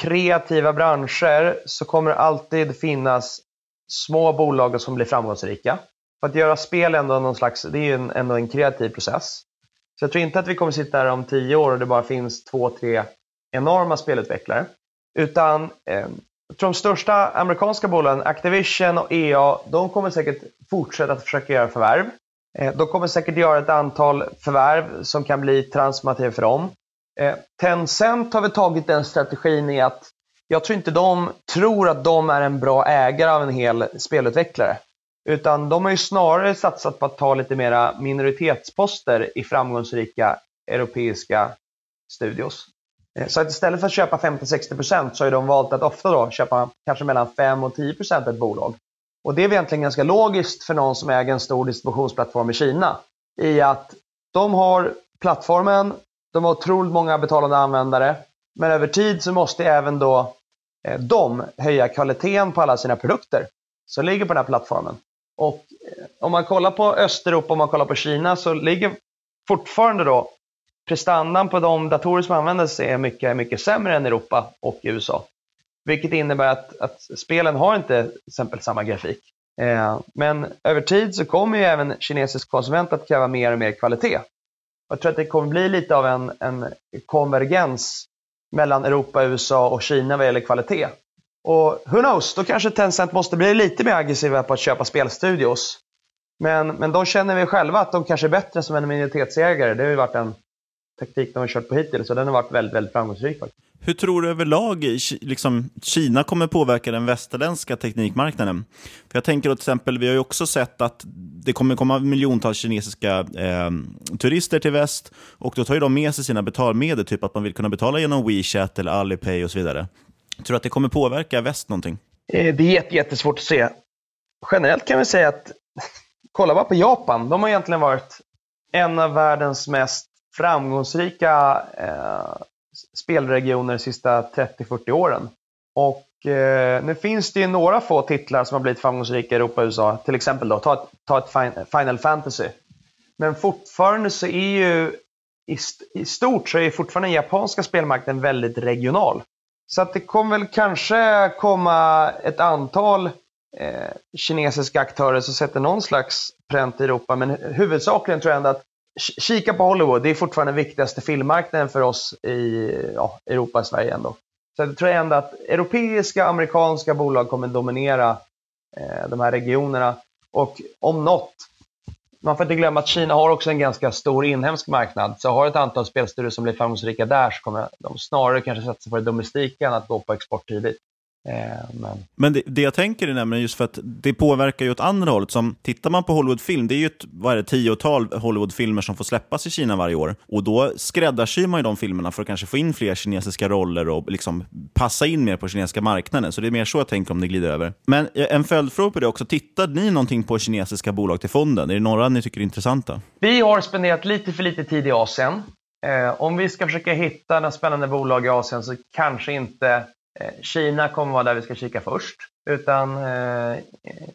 kreativa branscher så kommer det alltid finnas små bolag som blir framgångsrika. För att göra spel är ändå någon slags, det är en, ändå en kreativ process. Så jag tror inte att vi kommer sitta här om tio år och det bara finns två, tre enorma spelutvecklare. Utan eh, jag tror de största amerikanska bolagen, Activision och EA, de kommer säkert fortsätta att försöka göra förvärv. Eh, de kommer säkert göra ett antal förvärv som kan bli transformativa för dem. Eh, Tencent har väl tagit den strategin i att jag tror inte de tror att de är en bra ägare av en hel spelutvecklare. Utan de har ju snarare satsat på att ta lite mera minoritetsposter i framgångsrika europeiska studios. Eh, så att istället för att köpa 50-60% så har de valt att ofta då köpa kanske mellan 5 och 10% ett bolag. Och det är egentligen ganska logiskt för någon som äger en stor distributionsplattform i Kina. I att de har plattformen, de har otroligt många betalande användare, men över tid så måste även då eh, de höja kvaliteten på alla sina produkter som ligger på den här plattformen. Och eh, om man kollar på Östeuropa, och man kollar på Kina, så ligger fortfarande då prestandan på de datorer som används är mycket, mycket sämre än i Europa och USA. Vilket innebär att, att spelen har inte till exempel samma grafik. Eh, men över tid så kommer ju även kinesisk konsument att kräva mer och mer kvalitet. Jag tror att det kommer bli lite av en, en konvergens mellan Europa, USA och Kina vad gäller kvalitet. Och who knows, då kanske Tencent måste bli lite mer aggressiva på att köpa spelstudios. Men, men de känner vi själva att de kanske är bättre som en minoritetsägare. Det har ju varit en taktik de har kört på hittills och den har varit väldigt, väldigt framgångsrik. Faktiskt. Hur tror du överlag liksom, Kina kommer påverka den västerländska teknikmarknaden? För jag tänker till exempel, vi har ju också sett att det kommer komma miljontals kinesiska eh, turister till väst och då tar ju de med sig sina betalmedel, typ att man vill kunna betala genom WeChat eller Alipay och så vidare. Tror du att det kommer påverka väst någonting? Eh, det är jättesvårt att se. Generellt kan vi säga att, kolla bara på Japan, de har egentligen varit en av världens mest framgångsrika eh, spelregioner de sista 30-40 åren. Och eh, nu finns det ju några få titlar som har blivit framgångsrika i Europa och USA. Till exempel då, ta ett, ta ett Final Fantasy. Men fortfarande så är ju i, i stort så är fortfarande den japanska spelmarknaden väldigt regional. Så att det kommer väl kanske komma ett antal eh, kinesiska aktörer som sätter någon slags pränt i Europa. Men huvudsakligen tror jag ändå att kika på Hollywood, det är fortfarande den viktigaste filmmarknaden för oss i ja, Europa och Sverige ändå. Så jag tror ändå att europeiska, amerikanska bolag kommer dominera eh, de här regionerna. Och om något, man får inte glömma att Kina har också en ganska stor inhemsk marknad. Så har ett antal spelstudier som blir framgångsrika där så kommer de snarare kanske satsa på det domestika än att gå på export tidigt. Eh, men, men det, det, jag tänker är nämligen just för att det påverkar ju åt andra hållet. Som, tittar man på Hollywoodfilm, det är ju ett vad är det, tiotal Hollywoodfilmer som får släppas i Kina varje år. Och då skräddarsyr man ju de filmerna för att kanske få in fler kinesiska roller och liksom passa in mer på kinesiska marknaden. Så det är mer så jag tänker om det glider över. Men eh, en följdfråga på det också, tittade ni någonting på kinesiska bolag till fonden? Är det några ni tycker är intressanta? Vi har spenderat lite för lite tid i Asien. Eh, om vi ska försöka hitta några spännande bolag i Asien så kanske inte Kina kommer vara där vi ska kika först. Utan eh,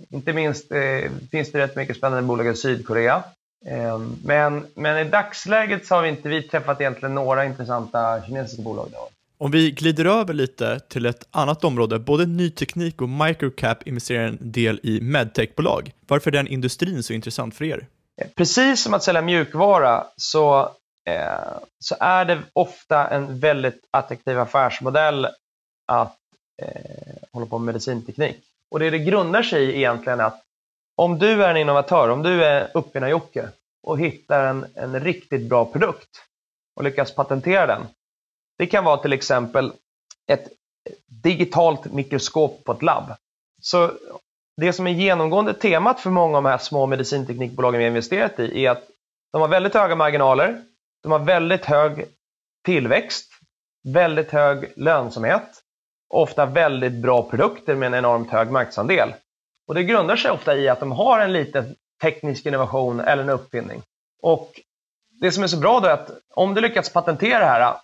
inte minst eh, finns det rätt mycket spännande bolag i Sydkorea. Eh, men, men i dagsläget så har vi inte vi träffat egentligen några intressanta kinesiska bolag. Där. Om vi glider över lite till ett annat område, både ny teknik och microcap investerar en del i medtechbolag. Varför är den industrin så intressant för er? Eh, precis som att sälja mjukvara så, eh, så är det ofta en väldigt attraktiv affärsmodell att eh, hålla på med medicinteknik. Och det det grundar sig i egentligen att om du är en innovatör, om du är uppfinnar-Jocke och hittar en, en riktigt bra produkt och lyckas patentera den. Det kan vara till exempel ett digitalt mikroskop på ett labb. Så det som är genomgående temat för många av de här små medicinteknikbolagen vi har investerat i är att de har väldigt höga marginaler, de har väldigt hög tillväxt, väldigt hög lönsamhet ofta väldigt bra produkter med en enormt hög marknadsandel. Och det grundar sig ofta i att de har en liten teknisk innovation eller en uppfinning. Och det som är så bra då är att om du lyckats patentera det här,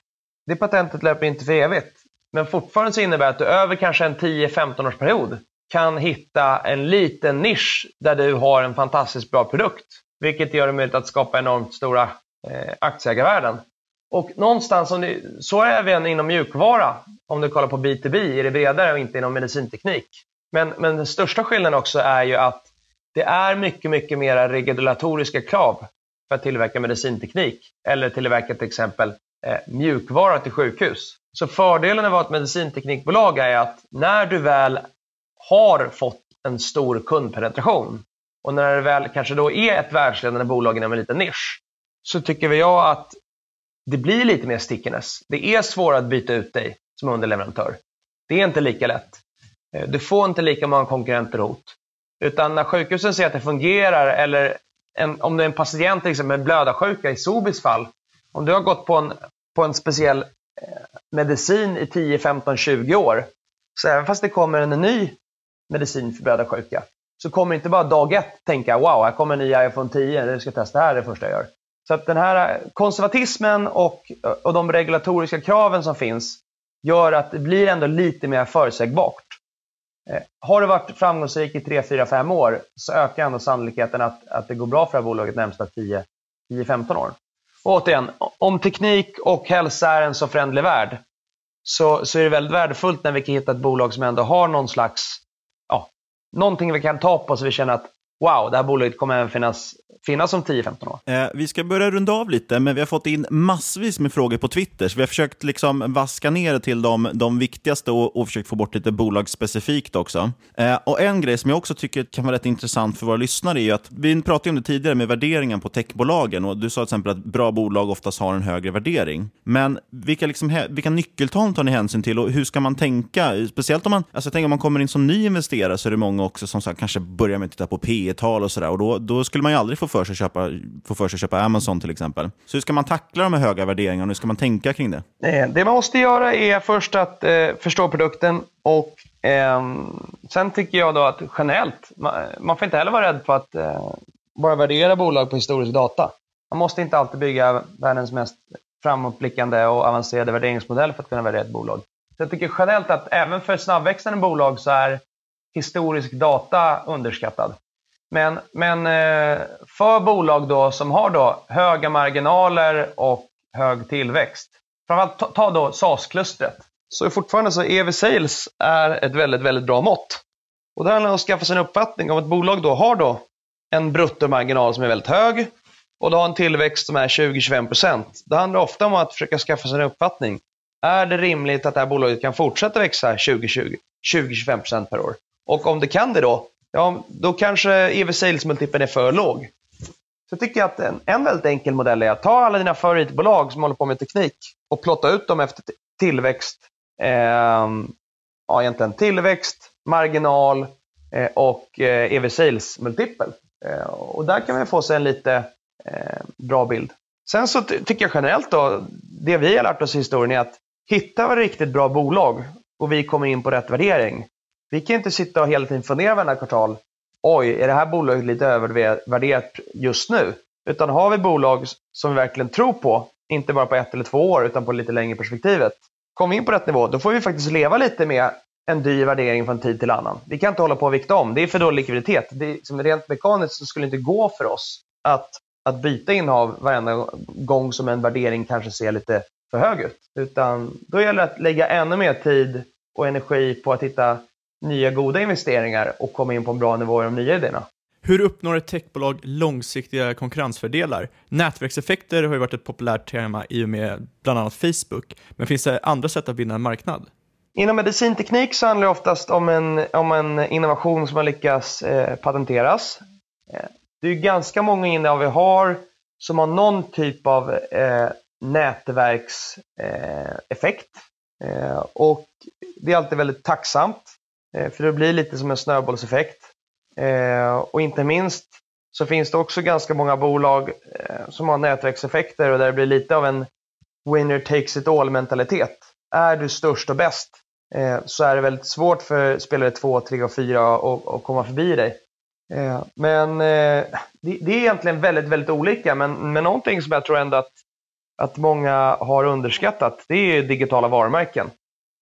det patentet löper inte för evigt. Men fortfarande så innebär det att du över kanske en 10-15 års period kan hitta en liten nisch där du har en fantastiskt bra produkt. Vilket gör det möjligt att skapa enormt stora eh, aktieägarvärden. Och någonstans, om det, så är vi även inom mjukvara. Om du kollar på B2B är det bredare och inte inom medicinteknik. Men, men den största skillnaden också är ju att det är mycket, mycket mera regulatoriska krav för att tillverka medicinteknik eller tillverka till exempel eh, mjukvara till sjukhus. Så fördelen med att vara ett medicinteknikbolag är att när du väl har fått en stor kundpenetration och när det väl kanske då är ett världsledande bolag inom en liten nisch så tycker jag att det blir lite mer stickiness. Det är svårare att byta ut dig som underleverantör. Det är inte lika lätt. Eh, du får inte lika många konkurrenter hot. Utan när sjukhusen ser att det fungerar, eller en, om du är en patient till exempel med blödarsjuka i Sobis fall. Om du har gått på en, på en speciell eh, medicin i 10, 15, 20 år. Så även fast det kommer en ny medicin för blödarsjuka så kommer inte bara dag ett tänka wow, här kommer en ny iPhone 10, jag ska testa det här det första jag gör. Så att den här eh, konservatismen och, eh, och de regulatoriska kraven som finns gör att det blir ändå lite mer förutsägbart. Eh, har det varit framgångsrikt i 3, 4, 5 år så ökar ändå sannolikheten att, att det går bra för det här bolaget närmsta 10-15 år. Och återigen, om teknik och hälsa är en så förändlig värld så, så är det väldigt värdefullt när vi kan hitta ett bolag som ändå har någon slags, ja, någonting vi kan ta på så vi känner att wow, det här bolaget kommer även finnas finnas om 10-15 år. Eh, vi ska börja runda av lite, men vi har fått in massvis med frågor på Twitter, så vi har försökt liksom vaska ner till de, de viktigaste och, och försökt få bort lite bolagsspecifikt också. Eh, och En grej som jag också tycker kan vara rätt intressant för våra lyssnare är att vi pratade om det tidigare med värderingen på techbolagen och du sa till exempel att bra bolag oftast har en högre värdering. Men vilka, liksom, vilka nyckeltal tar ni hänsyn till och hur ska man tänka? Speciellt om man, alltså jag tänker om man kommer in som ny investerare så är det många också som sagt, kanske börjar med att titta på P tal och sådär och då, då skulle man ju aldrig få för sig att köpa, få för sig att köpa Amazon till exempel. Så hur ska man tackla de här höga värderingarna och hur ska man tänka kring det? Det man måste göra är först att eh, förstå produkten och eh, sen tycker jag då att generellt, man, man får inte heller vara rädd för att eh, bara värdera bolag på historisk data. Man måste inte alltid bygga världens mest framåtblickande och avancerade värderingsmodell för att kunna värdera ett bolag. Så jag tycker generellt att även för snabbväxande bolag så är historisk data underskattad. Men, men eh, för bolag då som har då höga marginaler och hög tillväxt, framförallt ta då SAS-klustret, så fortfarande så EV Sales är ett väldigt, väldigt bra mått. Och det handlar om att skaffa sig en uppfattning om ett bolag då har då en bruttomarginal som är väldigt hög och det har en tillväxt som är 20-25%. Det handlar ofta om att försöka skaffa sig en uppfattning. Är det rimligt att det här bolaget kan fortsätta växa 20-25% per år? Och om det kan det då, ja, då kanske EV sales-multipeln är för låg. så tycker jag att en, en väldigt enkel modell är att ta alla dina favoritbolag som håller på med teknik och plotta ut dem efter tillväxt, eh, ja egentligen tillväxt, marginal eh, och eh, EV sales multipel. Eh, och där kan man få sig en lite eh, bra bild. Sen så tycker jag generellt då, det vi har lärt oss i historien är att hitta riktigt bra bolag och vi kommer in på rätt värdering. Vi kan inte sitta och hela tiden fundera varje kvartal, oj, är det här bolaget lite övervärderat just nu? Utan har vi bolag som vi verkligen tror på, inte bara på ett eller två år utan på lite längre perspektivet. Kommer vi in på rätt nivå, då får vi faktiskt leva lite med en dyr värdering från tid till annan. Vi kan inte hålla på och vikta om, det är för dålig likviditet. Det är, som rent mekaniskt så skulle det inte gå för oss att, att byta innehav varenda gång som en värdering kanske ser lite för hög ut. Utan då gäller det att lägga ännu mer tid och energi på att hitta nya goda investeringar och komma in på en bra nivå i de nya idéerna. Hur uppnår ett techbolag långsiktiga konkurrensfördelar? Nätverkseffekter har ju varit ett populärt tema i och med bland annat Facebook, men finns det andra sätt att vinna en marknad? Inom medicinteknik så handlar det oftast om en, om en innovation som har lyckats eh, patenteras. Eh, det är ganska många innehav vi har som har någon typ av eh, nätverkseffekt. Eh, och det är alltid väldigt tacksamt, eh, Eh, för det blir lite som en snöbollseffekt. Eh, och inte minst så finns det också ganska många bolag eh, som har nätverkseffekter och där det blir lite av en winner takes it all mentalitet. Är du störst och bäst så är det väldigt svårt för spelare 2, 3 och 4 att komma förbi dig. Men det är egentligen väldigt, väldigt olika. Men, men någonting som jag tror ändå att att många har underskattat, det är digitala varumärken.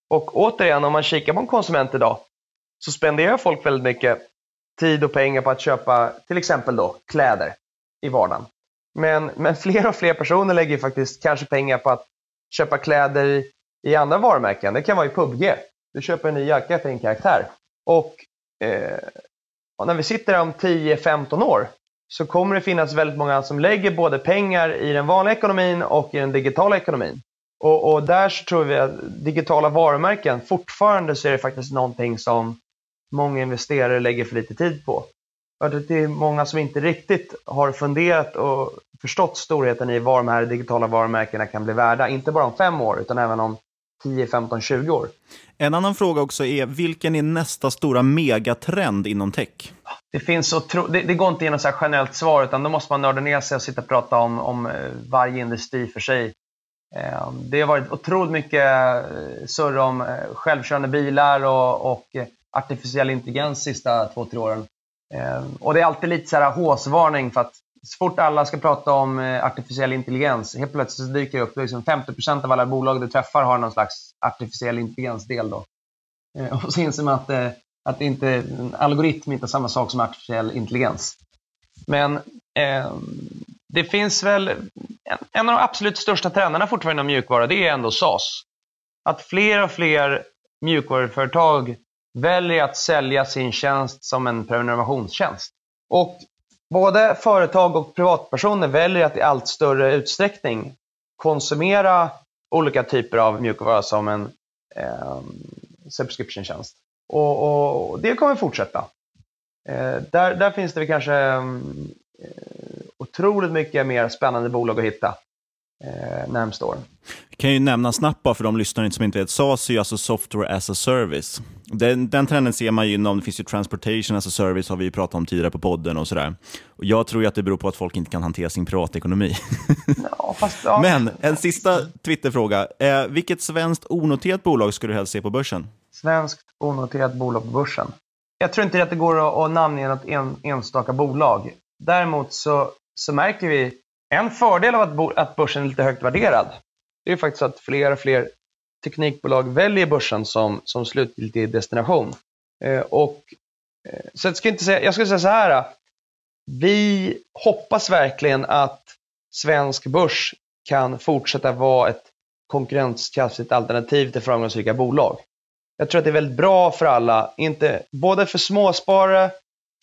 Och återigen, om man kikar på en konsument idag, så spenderar folk väldigt mycket tid och pengar på att köpa till exempel då kläder i vardagen. Men, men fler och fler personer lägger faktiskt kanske pengar på att köpa kläder i, i andra varumärken. Det kan vara i PubG. Du köper en ny jacka till en karaktär. Och, eh, och när vi sitter om 10-15 år så kommer det finnas väldigt många som lägger både pengar i den vanliga ekonomin och i den digitala ekonomin. Och, och där så tror vi att digitala varumärken, fortfarande så är det faktiskt någonting som många investerare lägger för lite tid på. Det är många som inte riktigt har funderat och förstått storheten i vad de här digitala varumärkena kan bli värda. Inte bara om fem år, utan även om 10, 15, 20 år. En annan fråga också är, vilken är nästa stora megatrend inom tech? Det, finns otro... det, det går inte att ge något generellt svar, utan då måste man nörda ner sig och sitta och prata om, om eh, varje industri för sig. Eh, det har varit otroligt mycket eh, surr om självkörande bilar och, och artificiell intelligens de sista två, tre åren. Ehm, och det är alltid lite så här håsvarning för att så fort alla ska prata om eh, artificiell intelligens, helt plötsligt så dyker det upp liksom 50% av alla bolag du träffar har någon slags artificiell intelligens-del. Då. Ehm, och så inser man att eh, att inte, en algoritm inte är samma sak som artificiell intelligens. Men eh, det finns väl, en, en av de absolut största trenderna fortfarande inom mjukvara, det är ändå SaaS. Att fler och fler mjukvaruföretag väljer att sälja sin tjänst som en prenumerationstjänst. Och både företag och privatpersoner väljer att i allt större utsträckning konsumera olika typer av mjukvara som en eh, subscription-tjänst. Och, och, det kommer fortsätta. Eh, där, där finns det kanske ehm, eh, otroligt mycket mer spännande bolag att hitta eh, närmsta åren. Jag kan ju nämna snabbt bara för de lyssnare som inte vet, SaaS är ju alltså software as a service. Den, den trenden ser man ju inom, det finns ju transportation as a service, har vi ju pratat om tidigare på podden och sådär. Och jag tror ju att det beror på att folk inte kan hantera sin privatekonomi. Ja, fast, ja. Men en sista Twitterfråga. Eh, vilket svenskt onoterat bolag skulle du helst se på börsen? Svenskt onoterat bolag på börsen. Jag tror inte att det går att namnge något en, enstaka bolag. Däremot så, så märker vi en fördel av att, att börsen är lite högt värderad. Det är faktiskt att fler och fler teknikbolag väljer börsen som, som slutgiltig destination. Eh, och, eh, så jag, ska inte säga, jag ska säga så här. Eh, vi hoppas verkligen att svensk börs kan fortsätta vara ett konkurrenskraftigt alternativ till framgångsrika bolag. Jag tror att det är väldigt bra för alla, inte, både för småsparare,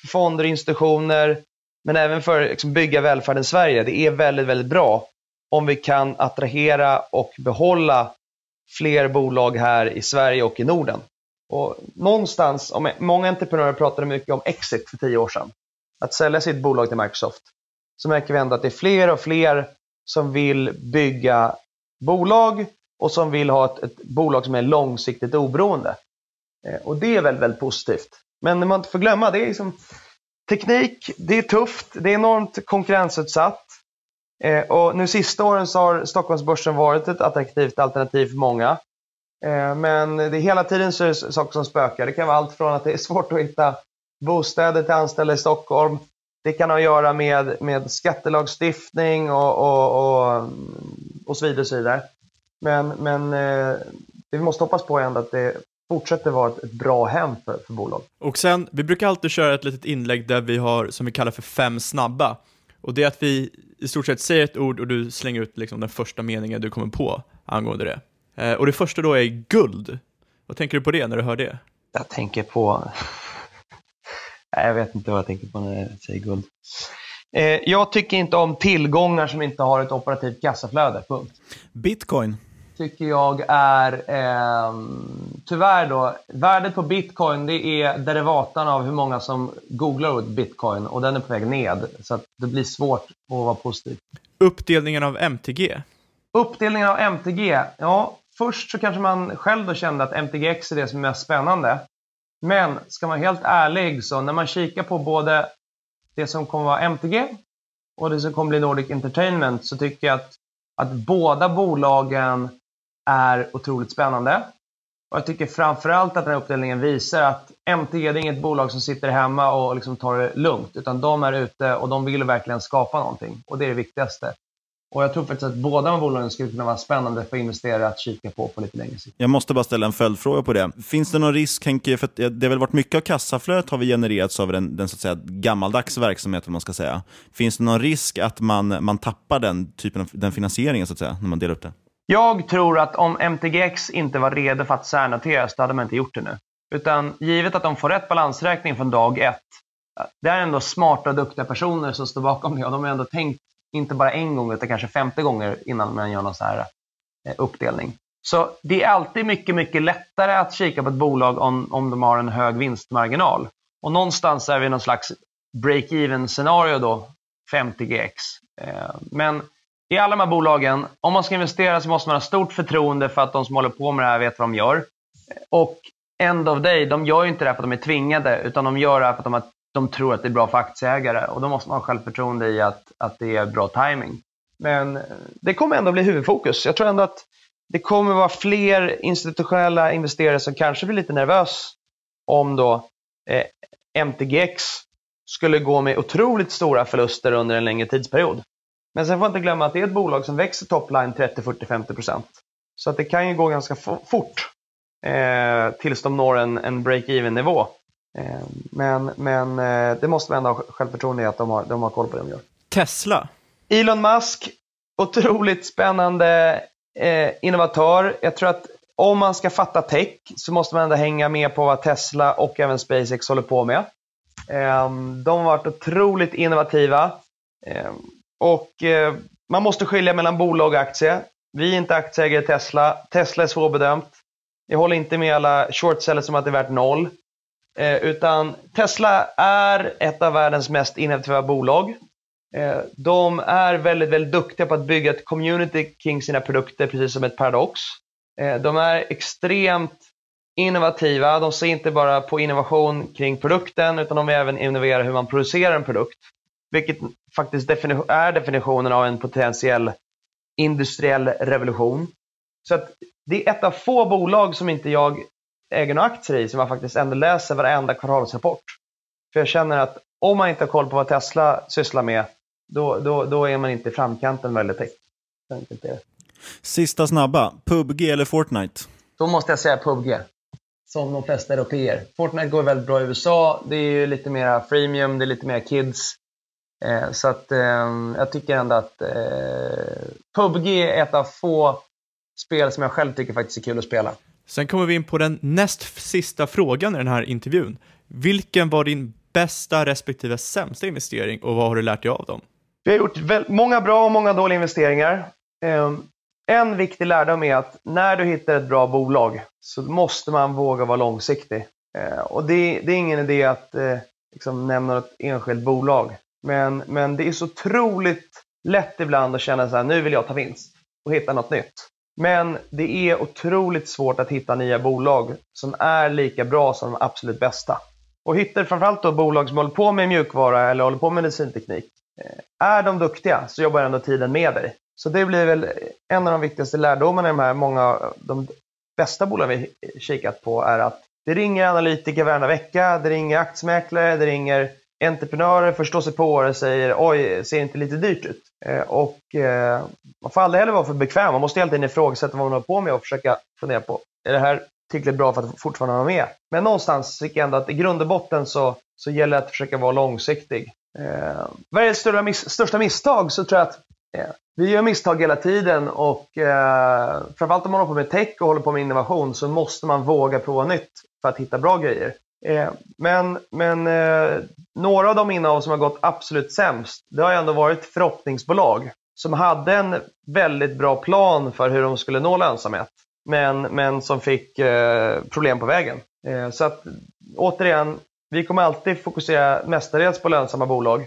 för fonder och institutioner, men även för att liksom, bygga välfärden i Sverige. Det är väldigt, väldigt bra om vi kan attrahera och behålla fler bolag här i Sverige och i Norden. Och någonstans, om många entreprenörer pratade mycket om exit för tio år sedan. Att sälja sitt bolag till Microsoft. så märker vi ändå att det är fler och fler som vill bygga bolag och som vill ha ett, ett bolag som är långsiktigt oberoende. Eh, och det är väldigt, väldigt positivt. Men man inte får glömma, det är liksom teknik, det är tufft, det är enormt konkurrensutsatt. Eh, och nu sista åren så har Stockholmsbörsen varit ett attraktivt alternativ för många. Eh, men det är hela tiden så är det saker som spökar. Det kan vara allt från att det är svårt att hitta bostäder till anställda i Stockholm. Det kan ha att göra med, med skattelagstiftning och, och, och, och så vidare. Och så vidare. Men, men eh, det vi måste hoppas på är ändå att det fortsätter vara ett, ett bra hem för, för bolag. Och sen, vi brukar alltid köra ett litet inlägg där vi har, som vi kallar för fem snabba. Och det är att vi i stort sett säger ett ord och du slänger ut liksom den första meningen du kommer på angående det. Eh, och det första då är guld. Vad tänker du på det när du hör det? Jag tänker på... Nej, jag vet inte vad jag tänker på när jag säger guld. Eh, jag tycker inte om tillgångar som inte har ett operativt kassaflöde, punkt. Bitcoin? Tycker jag är, eh, tyvärr då, värdet på bitcoin det är derivatan av hur många som googlar ordet bitcoin och den är på väg ned. Så att det blir svårt att vara positiv. Uppdelningen av MTG? Uppdelningen av MTG, ja, först så kanske man själv då kände att MTGX är det som är mest spännande. Men ska man vara helt ärlig så när man kikar på både det som kommer vara MTG och det som kommer bli Nordic Entertainment så tycker jag att, att båda bolagen är otroligt spännande. Och jag tycker framförallt att den här uppdelningen visar att MTG det är inget bolag som sitter hemma och liksom tar det lugnt, utan de är ute och de vill verkligen skapa någonting. Och det är det viktigaste. Och jag tror faktiskt att båda de bolagen skulle kunna vara spännande för investerare att kika på på lite längre sikt. Jag måste bara ställa en följdfråga på det. Finns det någon risk, Henke, för det har väl varit mycket av kassaflödet har vi genererats av den, den så att säga, gammaldags verksamheten, man ska säga. Finns det någon risk att man, man tappar den typen av den finansieringen, så att säga, när man delar upp det? Jag tror att om MTGX inte var redo för att särnoteras, då hade man inte gjort det nu. Utan givet att de får rätt balansräkning från dag ett, det är ändå smarta och duktiga personer som står bakom det och de har ändå tänkt inte bara en gång utan kanske 50 gånger innan man gör någon så här eh, uppdelning. Så det är alltid mycket, mycket lättare att kika på ett bolag om, om de har en hög vinstmarginal. Och någonstans är vi någon slags break-even scenario då, 50GX. Eh, men i alla de här bolagen, om man ska investera så måste man ha stort förtroende för att de som håller på med det här vet vad de gör. Och end of day, de gör ju inte det här för att de är tvingade, utan de gör det här för att de, har, de tror att det är bra för aktieägare. Och då måste man ha självförtroende i att, att det är bra timing. Men eh, det kommer ändå bli huvudfokus. Jag tror ändå att det kommer vara fler institutionella investerare som kanske blir lite nervös om då eh, MTGX skulle gå med otroligt stora förluster under en längre tidsperiod. Men sen får man inte glömma att det är ett bolag som växer topline 30, 40, 50 procent. Så att det kan ju gå ganska fort eh, tills de når en, en break-even nivå. Eh, men men eh, det måste man ändå ha självförtroende i att de har, de har koll på det de gör. Tesla? Elon Musk, otroligt spännande eh, innovatör. Jag tror att om man ska fatta tech så måste man ändå hänga med på vad Tesla och även SpaceX håller på med. Eh, de har varit otroligt innovativa. Och eh, man måste skilja mellan bolag och aktie. Vi är inte aktieägare i Tesla. Tesla är svårbedömt. Jag håller inte med alla shortseller som att det är värt noll. Eh, utan Tesla är ett av världens mest innovativa bolag. Eh, de är väldigt, väldigt duktiga på att bygga ett community kring sina produkter, precis som ett Paradox. Eh, de är extremt innovativa. De ser inte bara på innovation kring produkten, utan de vill även innovera hur man producerar en produkt. Vilket faktiskt defini är definitionen av en potentiell industriell revolution. Så att det är ett av få bolag som inte jag äger några aktier i som jag faktiskt ändå läser varenda kvartalsrapport. För jag känner att om man inte har koll på vad Tesla sysslar med, då, då, då är man inte i framkanten väldigt enkelt. Sista snabba, PubG eller Fortnite? Då måste jag säga PubG. Som de flesta europeer. Fortnite går väldigt bra i USA. Det är ju lite mer freemium, det är lite mer kids. Eh, så att eh, jag tycker ändå att eh, PubG är ett av få spel som jag själv tycker faktiskt är kul att spela. Sen kommer vi in på den näst sista frågan i den här intervjun. Vilken var din bästa respektive sämsta investering och vad har du lärt dig av dem? Vi har gjort många bra och många dåliga investeringar. Ehm, en viktig lärdom är att när du hittar ett bra bolag så måste man våga vara långsiktig. Och det, det är ingen idé att liksom nämna ett enskilt bolag. Men, men det är så otroligt lätt ibland att känna så här, nu vill jag ta vinst och hitta något nytt. Men det är otroligt svårt att hitta nya bolag som är lika bra som de absolut bästa. Och hittar framförallt då bolag som håller på med mjukvara eller håller på med medicinteknik. Eh, är de duktiga så jobbar ändå tiden med dig. Så det blir väl en av de viktigaste lärdomarna i de här många, de bästa bolagen vi kikat på är att det ringer analytiker varenda vecka, det ringer aktiemäklare, det ringer entreprenörer, förstår sig på det säger oj, ser inte lite dyrt ut? Eh, och eh, man får aldrig heller vara för bekväm, man måste hela tiden ifrågasätta vad man håller på med och försöka fundera på, är det här tillräckligt bra för att fortfarande vara med? Men någonstans tycker jag ändå att i grund och botten så, så gäller det att försöka vara långsiktig. Eh, vad är det största, miss, största misstag så tror jag att eh, vi gör misstag hela tiden och eh, framförallt om man håller på med tech och håller på med innovation så måste man våga prova nytt för att hitta bra grejer. Eh, men men eh, några av de innehav som har gått absolut sämst, det har ändå varit förhoppningsbolag som hade en väldigt bra plan för hur de skulle nå lönsamhet, men, men som fick eh, problem på vägen. Så att återigen, vi kommer alltid fokusera mestadels på lönsamma bolag.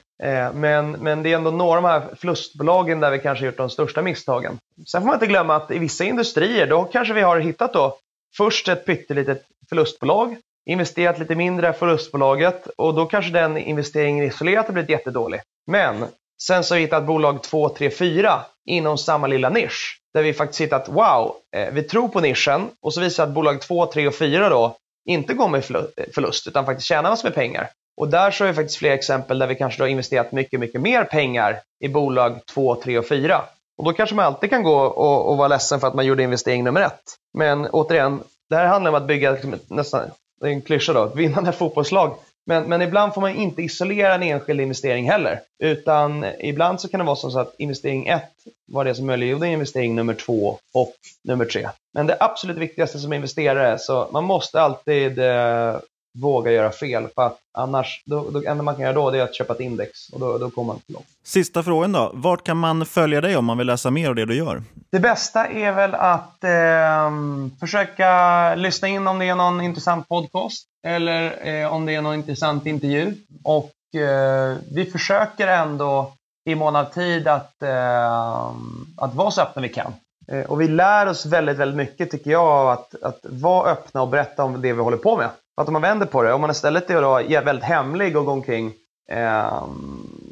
Men, men det är ändå några av de här förlustbolagen där vi kanske gjort de största misstagen. Sen får man inte glömma att i vissa industrier, då kanske vi har hittat då först ett pyttelitet förlustbolag, investerat lite mindre i förlustbolaget och då kanske den investeringen isolerat har blivit jättedålig. Men sen så har vi hittat bolag 2, 3, 4 inom samma lilla nisch. Där vi faktiskt hittat, wow, eh, vi tror på nischen och så visar att bolag 2, 3 och 4 då inte går med eh, förlust utan faktiskt tjänar massor med pengar. Och där så har vi faktiskt fler exempel där vi kanske har investerat mycket, mycket mer pengar i bolag 2, 3 och 4. Och då kanske man alltid kan gå och, och vara ledsen för att man gjorde investering nummer ett. Men återigen, det här handlar om att bygga liksom nästan, det är en klyscha då, ett vinnande fotbollslag. Men, men ibland får man inte isolera en enskild investering heller. Utan ibland så kan det vara så att investering 1 var det som möjliggjorde investering nummer 2 och nummer 3. Men det absolut viktigaste som investerare, så man måste alltid eh, våga göra fel. För att annars, då, då, enda man kan göra då det är att köpa ett index och då, då kommer man inte långt. Sista frågan då. Vart kan man följa dig om man vill läsa mer av det du gör? Det bästa är väl att eh, försöka lyssna in om det är någon intressant podcast eller eh, om det är någon intressant intervju. Och eh, vi försöker ändå i mån av tid att, eh, att vara så öppna vi kan. Eh, och vi lär oss väldigt, väldigt mycket tycker jag att, att vara öppna och berätta om det vi håller på med. Att om man vänder på det, om man istället är då väldigt hemlig och går omkring eh,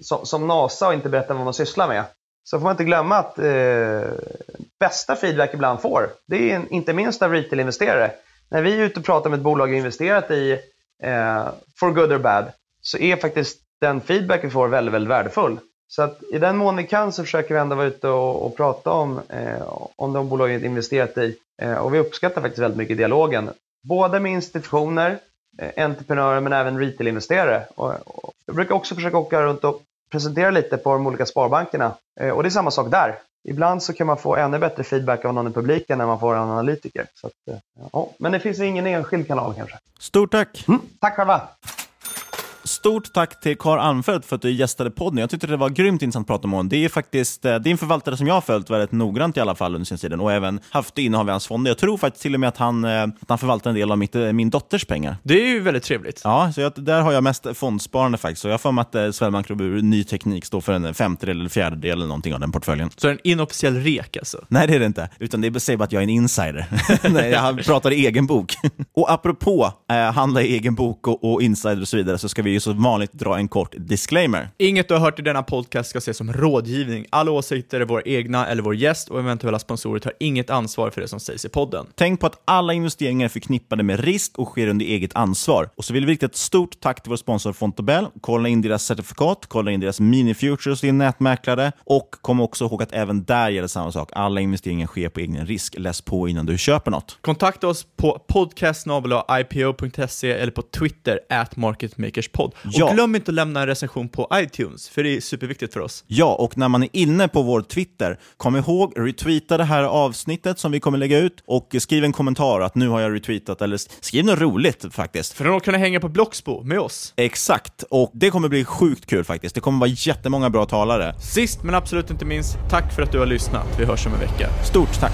som, som, NASA och inte berättar vad man sysslar med. Så får man inte glömma att eh, bästa feedback ibland får, det är inte minst av retail-investerare. När vi är ute och pratar med ett bolag och investerat i eh, for good or bad, så är faktiskt den feedback vi får väldigt, väldigt värdefull. Så att i den mån vi kan så försöker vi ändå vara ute och, och prata om, eh, om de bolag vi investerat i. Eh, och vi uppskattar faktiskt väldigt mycket dialogen. Både med institutioner, eh, entreprenörer men även retail-investerare. Jag brukar också försöka åka runt och presentera lite på de olika sparbankerna. Eh, och det är samma sak där. Ibland så kan man få ännu bättre feedback av någon i publiken när man får en analytiker. Så att, eh, ja. Men det finns ingen enskild kanal kanske. Stort tack! Mm, tack själva! Stort tack till Karl Anfeldt för att du gästade podden. Jag tyckte det var grymt intressant att prata med honom. Det är faktiskt eh, det är en förvaltare som jag har följt väldigt noggrant i alla fall under sin tiden och även haft innehav i hans fonder. Jag tror faktiskt till och med att han, eh, att han förvaltar en del av mitt, eh, min dotters pengar. Det är ju väldigt trevligt. Ja, så jag, där har jag mest fondsparande faktiskt. Så jag mig att eh, Swedbank Ny Teknik står för en femtedel eller fjärdedel eller någonting av den portföljen. Så det är en inofficiell rek alltså? Nej, det är det inte. Utan det säger bara att jag är en insider. Nej, jag pratar i egen bok. och apropå eh, handla i egen bok och, och insider och så vidare så ska vi ju så vanligt dra en kort disclaimer. Inget du har hört i denna podcast ska ses som rådgivning. Alla åsikter är våra egna eller vår gäst och eventuella sponsorer tar inget ansvar för det som sägs i podden. Tänk på att alla investeringar är förknippade med risk och sker under eget ansvar. Och så vill vi rikta ett stort tack till vår sponsor Fontobel. Kolla in deras certifikat, kolla in deras mini-futures din nätmäklare och kom också ihåg att även där gäller samma sak. Alla investeringar sker på egen risk. Läs på innan du köper något. Kontakta oss på podcast.ipo.se eller på Twitter, at marketmakerspod. Ja. Och glöm inte att lämna en recension på iTunes, för det är superviktigt för oss. Ja, och när man är inne på vår Twitter, kom ihåg retweeta det här avsnittet som vi kommer lägga ut och skriv en kommentar att nu har jag retweetat, eller skriv något roligt faktiskt. För kan ni hänga på Blocksbo med oss. Exakt, och det kommer bli sjukt kul faktiskt. Det kommer vara jättemånga bra talare. Sist men absolut inte minst, tack för att du har lyssnat. Vi hörs om en vecka. Stort tack!